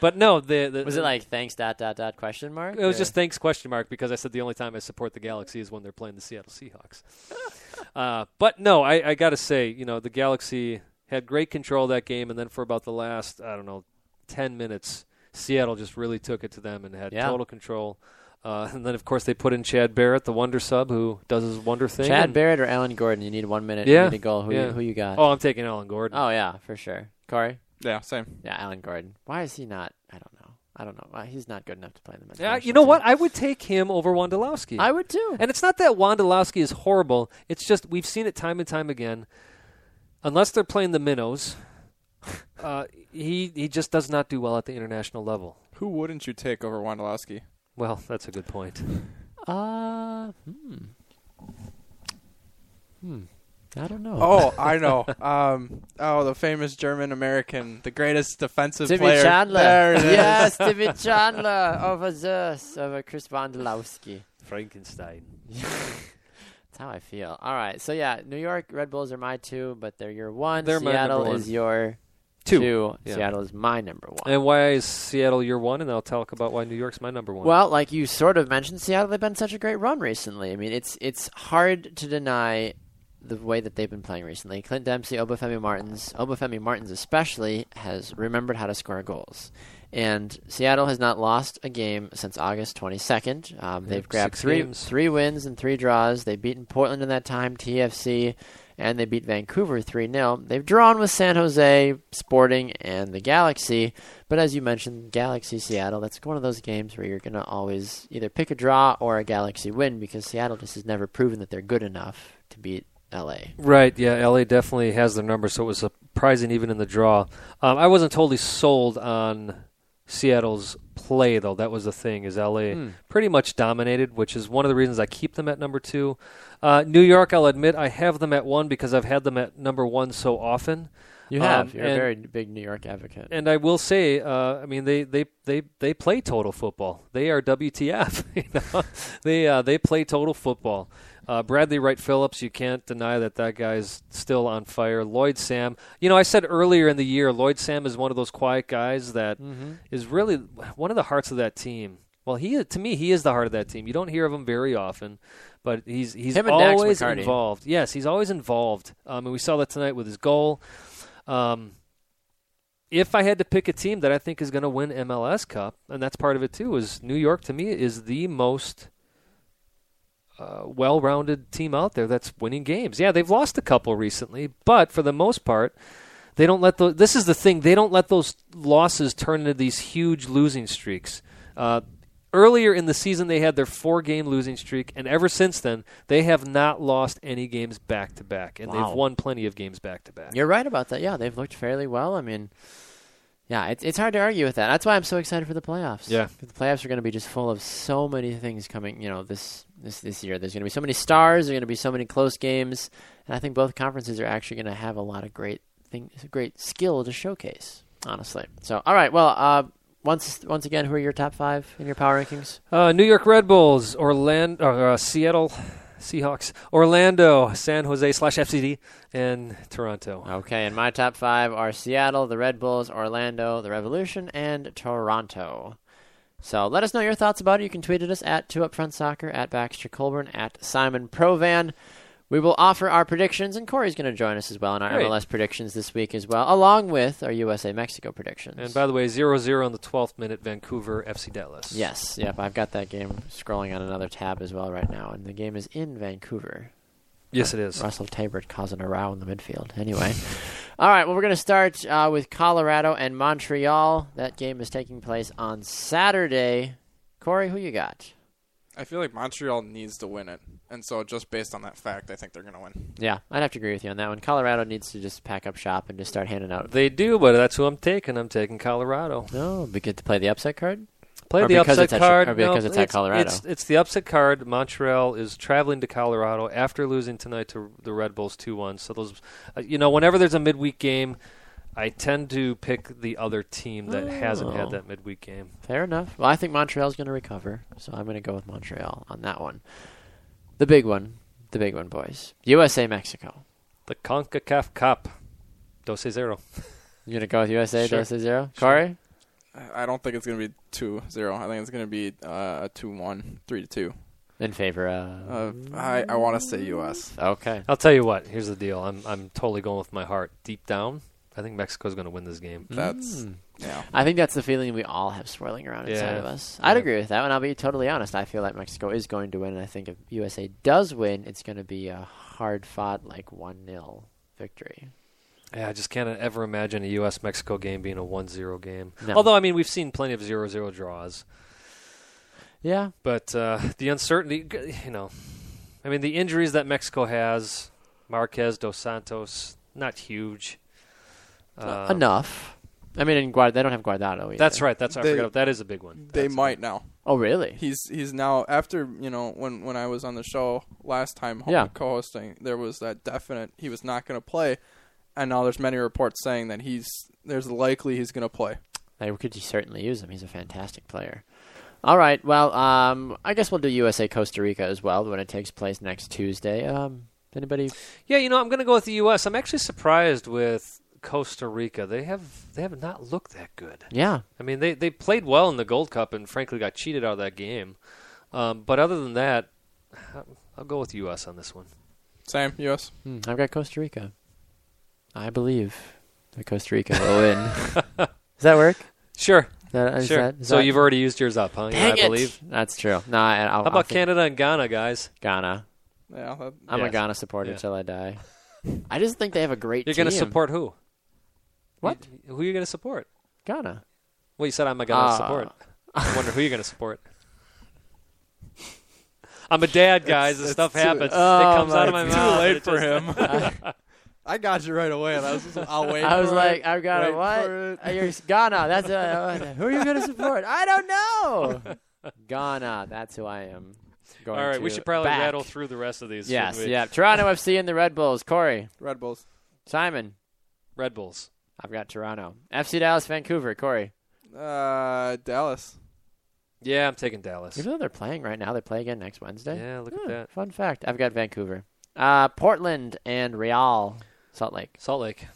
but no, the, the was it like thanks dot dot dot question mark? It was or- just thanks question mark because I said the only time I support the Galaxy is when they're playing the Seattle Seahawks. uh, but no, I, I got to say, you know, the Galaxy had great control of that game, and then for about the last I don't know ten minutes, Seattle just really took it to them and had Yeah. total control. Uh, and then of course they put in Chad Barrett, the wonder sub, who does his wonder thing. Chad Barrett or Alan Gordon. You need one minute. Yeah, You need a goal. Who yeah. you, who you got? Oh, I'm taking Alan Gordon. Oh, yeah, for sure. Corey. Yeah, same. Yeah, Alan Gordon. Why is he not? I don't know. I don't know. He's not good enough to play in the men's Yeah, you know team. what? I would take him over Wondolowski. I would too. And it's not that Wondolowski is horrible. It's just we've seen it time and time again. Unless they're playing the minnows, uh, he he just does not do well at the international level. Who wouldn't you take over Wondolowski? Well, that's a good point. Uh, hmm. Hmm. I don't know. Oh, I know. Um, oh, the famous German American, the greatest defensive Timmy player. Chandler. There it is. yes, Timmy Chandler over Zeus, over Chris Wondolowski. Frankenstein. That's how I feel. All right. So yeah, New York Red Bulls are my two, but they're your one. They're Seattle number is one. your Two. Yeah. Seattle is my number one. And why is Seattle your one? And I'll talk about why New York's my number one. Well, like you sort of mentioned, Seattle they've been such a great run recently. I mean, it's it's hard to deny the way that they've been playing recently. Clint Dempsey, Obafemi Martins, Obafemi Martins especially has remembered how to score goals. And Seattle has not lost a game since August 22nd. Um, they've grabbed six three games. three wins and three draws. They've beaten Portland in that time, TFC, and they beat Vancouver 3 0. They've drawn with San Jose, Sporting, and the Galaxy. But as you mentioned, Galaxy Seattle, that's one of those games where you're going to always either pick a draw or a Galaxy win because Seattle just has never proven that they're good enough to beat LA. Right, yeah, LA definitely has their number, so it was surprising even in the draw. Um, I wasn't totally sold on Seattle's play, though. That was the thing, is LA Hmm. pretty much dominated, which is one of the reasons I keep them at number two. Uh, New York, I'll admit, I have them at one because I've had them at number one so often. You Um, have. You're a very big New York advocate. And I will say, uh, I mean, they, they, they, they play total football. They are WTF. you know? They uh, they play total football. Uh, Bradley Wright Phillips, you can't deny that that guy's still on fire. Lloyd Sam, you know, I said earlier in the year, Lloyd Sam is one of those quiet guys that is Mm-hmm. really one of the hearts of that team. Well, he to me, he is the heart of that team. You don't hear of him very often, but he's he's always involved. Yes, he's always involved. Um, and we saw that tonight with his goal. Um, if I had to pick a team that I think is going to win MLS Cup, and that's part of it too, is New York to me is the most uh, well-rounded team out there that's winning games. Yeah, they've lost a couple recently, but for the most part, they don't let the. This is the thing; they don't let those losses turn into these huge losing streaks. Uh, earlier in the season they had their four game losing streak, and ever since then they have not lost any games back to back, and Wow. they've won plenty of games back to back. You're right about that. Yeah, they've looked fairly well. I mean, yeah, it's it's hard to argue with that. That's why I'm so excited for the playoffs. Yeah, the playoffs are going to be just full of so many things coming. You know, this this this year. There's going to be so many stars. There's going to be so many close games, and I think both conferences are actually going to have a lot of great things, great skill to showcase. Honestly. So, all right. Well, uh, once once again, who are your top five in your power rankings? Uh, New York Red Bulls, Orlando, uh, Seattle Seahawks, Orlando, San Jose slash FCD, and Toronto. Okay, and my top five are Seattle, the Red Bulls, Orlando, the Revolution, and Toronto. So let us know your thoughts about it. You can tweet at us at Two Up Front Soccer, at Baxter Colburn, at Simon Provan. We will offer our predictions, and Corey's going to join us as well in our Great. MLS predictions this week as well, along with our USA Mexico predictions. And by the way, 0-0 on the 12th minute, Vancouver FC Dallas. yes, yep, I've got that game scrolling on another tab as well right now, and the game is in Vancouver. Yes, it is. Russell Teibert causing a row in the midfield. Anyway, all right. Well, we're going to start uh, with Colorado and Montreal. That game is taking place on Saturday. Corey, who you got? I feel like Montreal needs to win it, and so just based on that fact, I think they're going to win. Yeah, I'd have to agree with you on that one. Colorado needs to just pack up shop and just start handing out. They do, but that's who I'm taking. I'm taking Colorado. No, be good to play the upset card. Play Or the upset it's at- card. or because no, it's at Colorado. It's, it's the upset card. Montreal is traveling to Colorado after losing tonight to the Red Bulls 2-1. So those, uh, you know, whenever there's a midweek game, I tend to pick the other team that hasn't Oh. had that midweek game. Fair enough. Well, I think Montreal's going to recover, so I'm going to go with Montreal on that one. The big one, the big one, boys. USA Mexico. The CONCACAF Cup. Dose zero. You're going to go with USA? Sure. Dos to zero. Corey. I don't think it's going to be 2-0. I think it's going to be uh, a 2-1, 3-2. In favor of. Uh, I, I want to say U.S. okay. I'll tell you what. Here's the deal. I'm I'm totally going with my heart. Deep down, I think Mexico's going to win this game. That's Mm. yeah. I think that's the feeling we all have swirling around inside Yeah. of us. I'd Yeah. agree with that, and I'll be totally honest. I feel like Mexico is going to win, and I think if USA does win, it's going to be a hard fought, like 1 0 victory. Yeah, I just can't ever imagine a U.S. Mexico game being a 1-0 game. No. Although I mean, we've seen plenty of 0-0 draws. Yeah. But uh, the uncertainty, you know, I mean, the injuries that Mexico has, Marquez, Dos Santos, not huge. Um, Enough. I mean, in Guard- they don't have Guardado either. That's right. That's I They- forgot. That is a big one. They That's- might now. Oh, really? He's he's now after you know when when I was on the show last time ho- Yeah. co-hosting, there was that definite he was not going to play, and now there's many reports saying that he's there's likely he's going to play. They could certainly use him. He's a fantastic player. All right. Well, um, I guess we'll do USA Costa Rica as well when it takes place next Tuesday. Um, anybody? Yeah, you know, I'm going to go with the U.S. I'm actually surprised with Costa Rica. They have they have not looked that good. Yeah. I mean, they they played well in the Gold Cup and frankly got cheated out of that game. Um, but other than that, I'll go with U.S. on this one. Same U.S. Hmm, I've got Costa Rica. I believe that Costa Rica will win. Does that work? Sure, That- is sure. that- is so that- you've already used yours up, huh? Dang I it! believe. That's true. No, I, I'll, How I'll about Canada and Ghana, guys? Ghana? Yeah, that, I'm a Ghana supporter Yeah. till I die. I just think they have a great You're team. going to support who? What? You- who are you going to support? Ghana. Well, you said I'm a Ghana Ah. support. I wonder who you're going to support. I'm a dad, guys. this it's stuff too- happens. Oh, it comes out of my mouth. too mouth. late for just- him. I got you right away. That was I'll wait. I was for like, it, I've got wait a what? for it. Uh, You're Ghana. That's uh, who are you going to support? I don't know. Ghana. That's who I am. Going All right, we should probably back. rattle through the rest of these. Yes, we? yeah. Toronto FC and the Red Bulls. Corey, Red Bulls. Simon. Red Bulls. I've got Toronto. FC Dallas, Vancouver. Corey. Uh, Dallas. Yeah, I'm taking Dallas. Even though they're playing right now, they play again next Wednesday. Yeah, look Hmm, at that. Fun fact. I've got Vancouver. Uh, Portland and Real. Salt Lake. Salt Lake.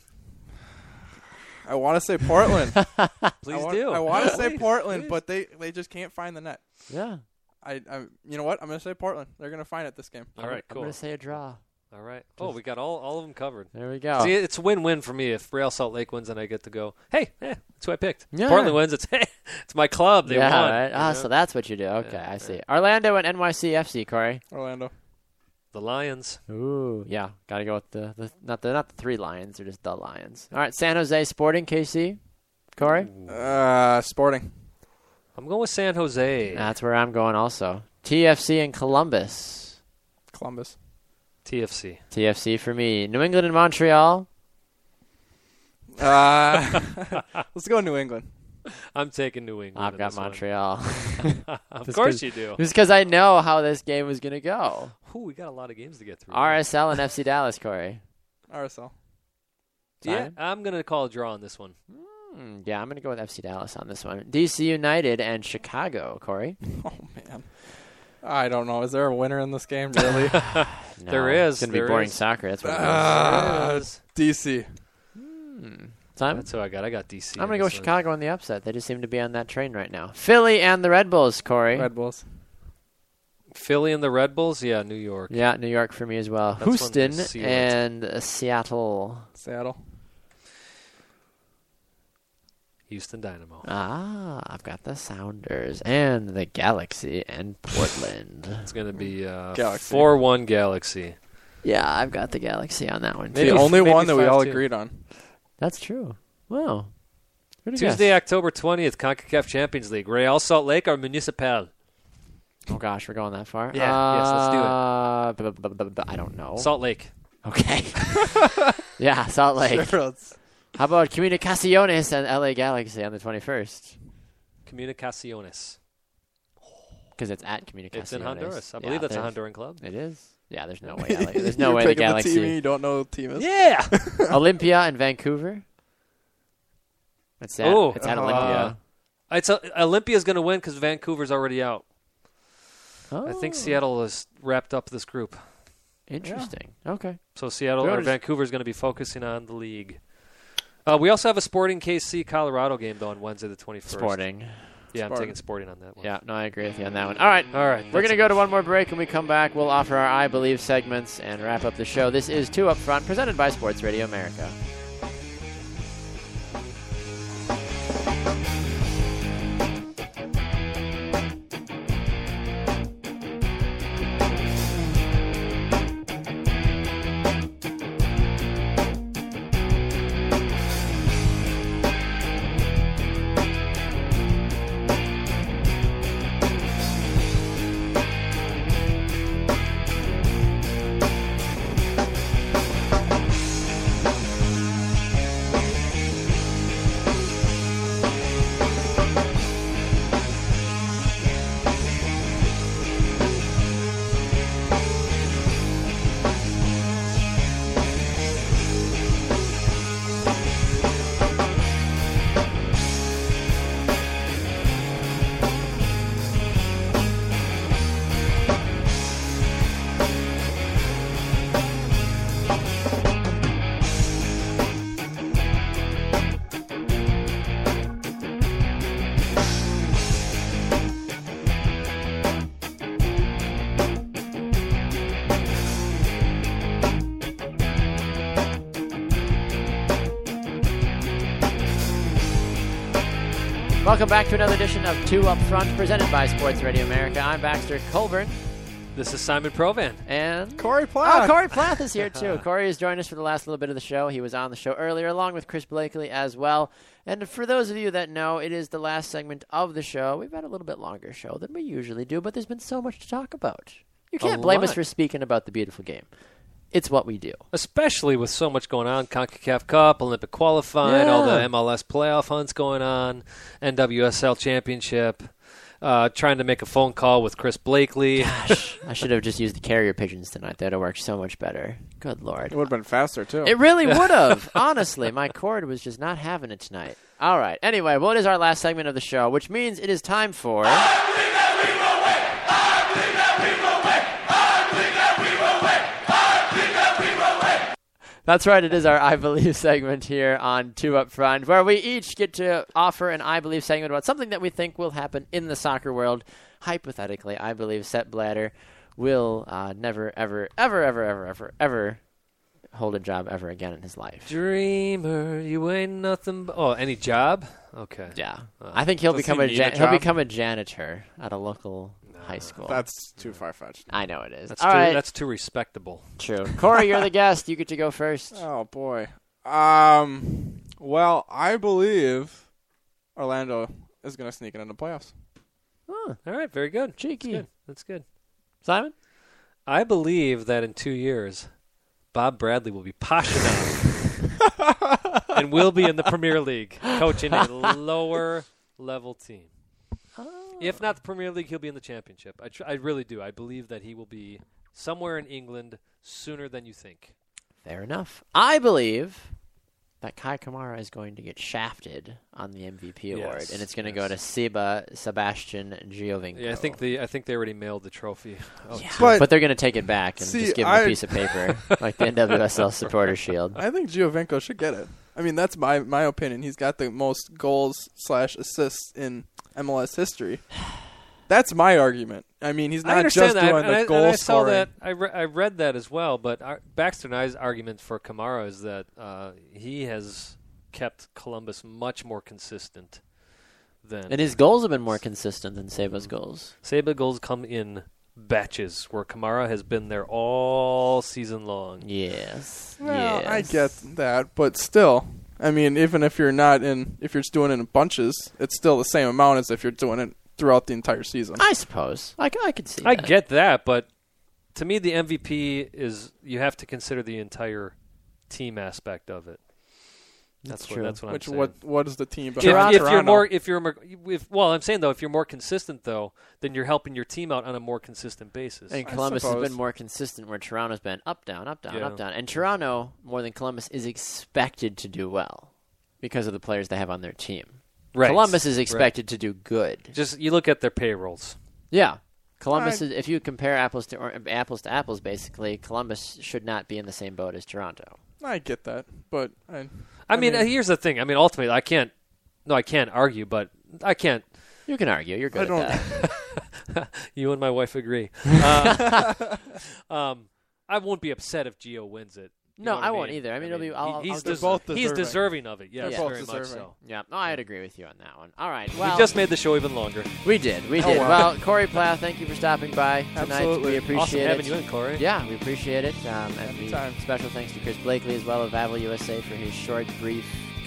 I want to say Portland. Please I want, do. I want to say Portland, please. but they they just can't find the net. Yeah. I, I you know what? I'm gonna say Portland. They're gonna find it this game. All right, cool. I'm going to say a draw. All right. Oh, we got all, all of them covered. There we go. See, it's a win-win for me. If Real Salt Lake wins, then I get to go. Hey, eh, that's who I picked. Yeah. Portland wins. It's hey, it's my club. They yeah, won. right. you Ah, know? so that's what you do. Okay, Yeah, I see. Orlando and NYCFC, Corey. Orlando. the Lions. Ooh, yeah. Got to go with the, the not the not the three lions, they're just the lions. All right, San Jose Sporting KC. Corey. Uh, Sporting. I'm going with San Jose. That's where I'm going also. TFC and Columbus. Columbus. TFC. TFC for me. New England and Montreal. Uh, let's go New England. I'm taking New England. I've got. Montreal. of Just course 'cause- you do. Just because I know how this game was going to go. Ooh, we got a lot of games to get through. RSL and FC Dallas, Corey. RSL. Yeah, I'm going to call a draw on this one. Hmm, yeah, I'm going to go with FC Dallas on this one. DC United and Chicago, Corey. Oh man. I don't know. Is there a winner in this game? Really? No, There is, It's going to be there boring is. soccer. That's what it is. Ah, There it is. DC. Simon? That's who I got. I got DC. I'm going to go with. Chicago on the upset. They just seem to be on that train right now. Philly and the Red Bulls, Corey. Red Bulls. Philly and the Red Bulls. Yeah, New York. Yeah, New York for me as well. That's Houston to seal it. and uh, Seattle. Seattle. Houston Dynamo. Ah, I've got the Sounders and the Galaxy and Portland. It's going to be uh, Galaxy. four-one Galaxy. yeah, I've got the Galaxy on that one. Maybe the only maybe one that we all 5-2. agreed on. That's true. Wow. Pretty Tuesday, guess. October 20th, CONCACAF Champions League. Real Salt Lake or Municipal? Oh gosh, we're going that far. Yeah, yes, let's do it. Uh, I don't know. Salt Lake. Okay. yeah, Salt Lake. Sure, let's- How about Comunicaciones and LA Galaxy on the 21st? Comunicaciones. Because it's at Comunicaciones. It's in Honduras. I Yeah, believe that's a Honduran club. It is. Yeah, there's no way. LA, there's no way the picking Galaxy. team you don't know who the team is. Yeah. Olimpia and Vancouver. It's at, Oh, it's at uh, Olimpia. it's a, Olimpia's going to win because Vancouver's already out. Oh, I think Seattle has wrapped up this group. Interesting. Okay. So Seattle They're or just- Vancouver's going to be focusing on the league. Uh, we also have a Sporting KC Colorado game though on Wednesday the 21st. Sporting. Yeah, I'm taking Sporting on that one. Yeah, no, I agree with you on that one. All right. All right. We're going to go to one more break. When we come back, we'll offer our I Believe segments and wrap up the show. This is Two Up Front, presented by Sports Radio America. Welcome back to another edition of Two Up Front, presented by Sports Radio America. I'm Baxter Colburn, This is Simon Provan. and Corey oh, Plath. Oh, Corey Plath is here too. Corey has joined us for the last little bit of the show. He was on the show earlier, along with Chris Blakely as well. And for those of you that know, it is the last segment of the show. We've had a little bit longer show than we usually do, but there's been so much to talk about. You can't blame us for speaking about the beautiful game. It's what we do. Especially with so much going on, CONCACAF Cup, Olympic qualifying, all the MLS playoff hunts going on, NWSL championship, uh, trying to make a phone call with Chris Blakely. Gosh, I should have just used the carrier pigeons tonight. That would have worked so much better. Good lord. It would have been faster too. It really would have. Honestly, my cord was just not having it tonight. All right. Anyway, well, it is our last segment of the show, which means it is time for. That's right. It is our I Believe segment here on Two Up Front, where we each get to offer an I Believe segment about something that we think will happen in the soccer world. Hypothetically, I believe Sepp Blatter will uh, never, ever, ever, ever, ever, ever, ever hold a job ever again in his life. Dreamer, you ain't nothing. But, oh, any job? Okay. Yeah, I think he'll become he a, jan- a he'll become a janitor at a local high school. That's too far fetched. I know it is. That's All too. right, That's too respectable. true. Corey, you're the guest. You get to go first. Oh boy. Um. Well, I believe Orlando is going to sneak it into the playoffs. Huh, All right, very good. cheeky. Good. That's good. Simon? I believe that in two years, Bob Bradley will be Pashinov and will be in the Premier League, coaching a lower level team. If not the Premier League, he'll be in the Championship. I, tr- I really do. I believe that he will be somewhere in England sooner than you think. Fair enough. I believe that Kei Kamara is going to get shafted on the MVP award, Yes, and it's going to go to Seba Sebastian Giovinco. Yeah, I think the I think they already mailed the trophy. out oh, Yeah. But- but they're going to take it back and See, just give him I- a piece of paper, like the NWSL Supporter Shield. I think Giovinco should get it. I mean, that's my my opinion. He's got the most goals slash assists in MLS history. That's my argument. I mean, he's not just that, doing and the I, goal and I saw scoring. that. I, re- I read that as well. But our, Baxter and I's argument for Kamara is that uh, he has kept Columbus much more consistent than And his goals have been more consistent than Seba's goals. Saba goals come in batches, where Kamara has been there all season long. Yes. Well, yes. I get that, but still, I mean, even if you're not in, if you're just doing it in bunches, it's still the same amount as if you're doing it throughout the entire season. I suppose. I, I could see I that. get that, but to me, the MVP is you have to consider the entire team aspect of it. That's, That's what true. that's what Which I'm saying. what what is the team if, behind if you're more if you're more if well i'm saying though if you're more consistent though then you're helping your team out on a more consistent basis And Columbus has been more consistent where Toronto's been up, down, up, down, Yeah. up, down. And Toronto, more than Columbus, is expected to do well because of the players they have on their team. right Columbus is Right. expected to do good. just you look at their payrolls Yeah. Columbus I- is if you compare apples to or, apples to apples basically, Columbus should not be in the same boat as Toronto. I get that, but I, i, mean, mean- uh, here's the thing. I mean ultimately i can't no i can't argue but i can't You can argue, you're good I at don't- that. you and my wife agree. Uh, um, i won't be upset if Geo wins it You No, know what I won't either. I mean, it'll be- I'll- he's, I'll des- give- both he's deserving. deserving of it yes They're both very much so Yeah, no, I'd agree with you on that one. All right, well, we just made the show even longer we did, we Oh, did. well. Well, Corey Plath, thank you for stopping by tonight. Absolutely. We appreciate awesome it. having you in corey Yeah, we appreciate it. Um, and we, special thanks to Chris Blakely as well of Aval USA for his short, brief,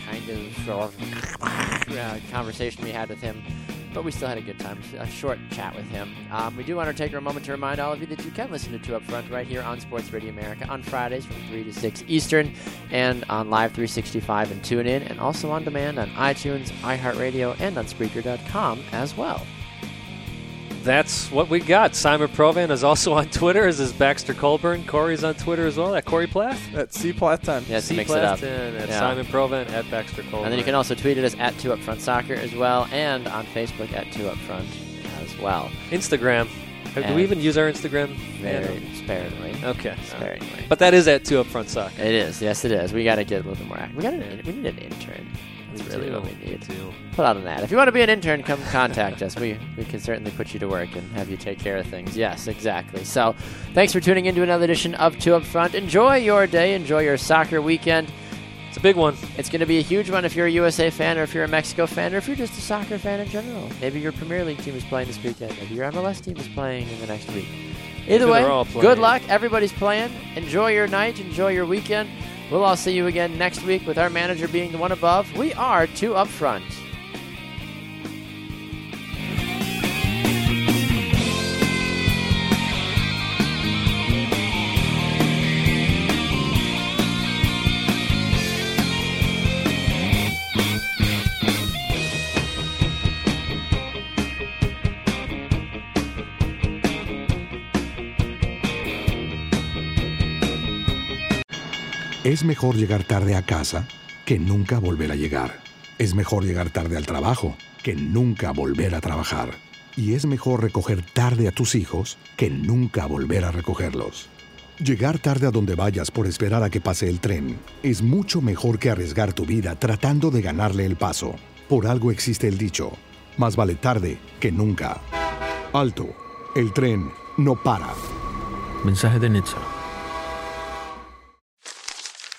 kind of uh, conversation we had with him. But we still had a good time, a short chat with him. Um, we do want to take a moment to remind all of you that you can listen to Two Up Front right here on Sports Radio America on Fridays from 3 to 6 Eastern and on Live 365 and TuneIn and also on demand on iTunes, iHeartRadio, and on Spreaker.com as well. That's what we got. Simon Provan is also on Twitter, as is Baxter Colburn. Corey's on Twitter as well, at Corey Plath. at C Plat 10. Yes, C. mix it up. Plathton, at Yeah. Simon Provan, at Baxter Colburn. And then you can also tweet at us at Two Up Front Soccer as well, and on Facebook at Two Up Front as well. Instagram. Do we even use our Instagram? Very handle? sparingly. Okay. Sparingly. But that is at Two Up Front Soccer. It is. Yes, it is. We got to get a little bit more active. We got an, we need an intern. That's really what we need. too. Put out an ad. If you want to be an intern, come contact us. We we can certainly put you to work and have you take care of things. Yes, exactly. So, thanks for tuning into another edition of Two Up Front. Enjoy your day. Enjoy your soccer weekend. It's a big one. It's going to be a huge one if you're a USA fan or if you're a Mexico fan or if you're just a soccer fan in general. Maybe your Premier League team is playing this weekend. Maybe your MLS team is playing in the next week. Either Maybe way, good luck. Everybody's playing. Enjoy your night. Enjoy your weekend. We'll all see you again next week with our manager being the one above. We are two up front. Es mejor llegar tarde a casa que nunca volver a llegar. Es mejor llegar tarde al trabajo que nunca volver a trabajar. Y es mejor recoger tarde a tus hijos que nunca volver a recogerlos. Llegar tarde a donde vayas por esperar a que pase el tren es mucho mejor que arriesgar tu vida tratando de ganarle el paso. Por algo existe el dicho, más vale tarde que nunca. Alto, el tren no para. Mensaje de Nitsa.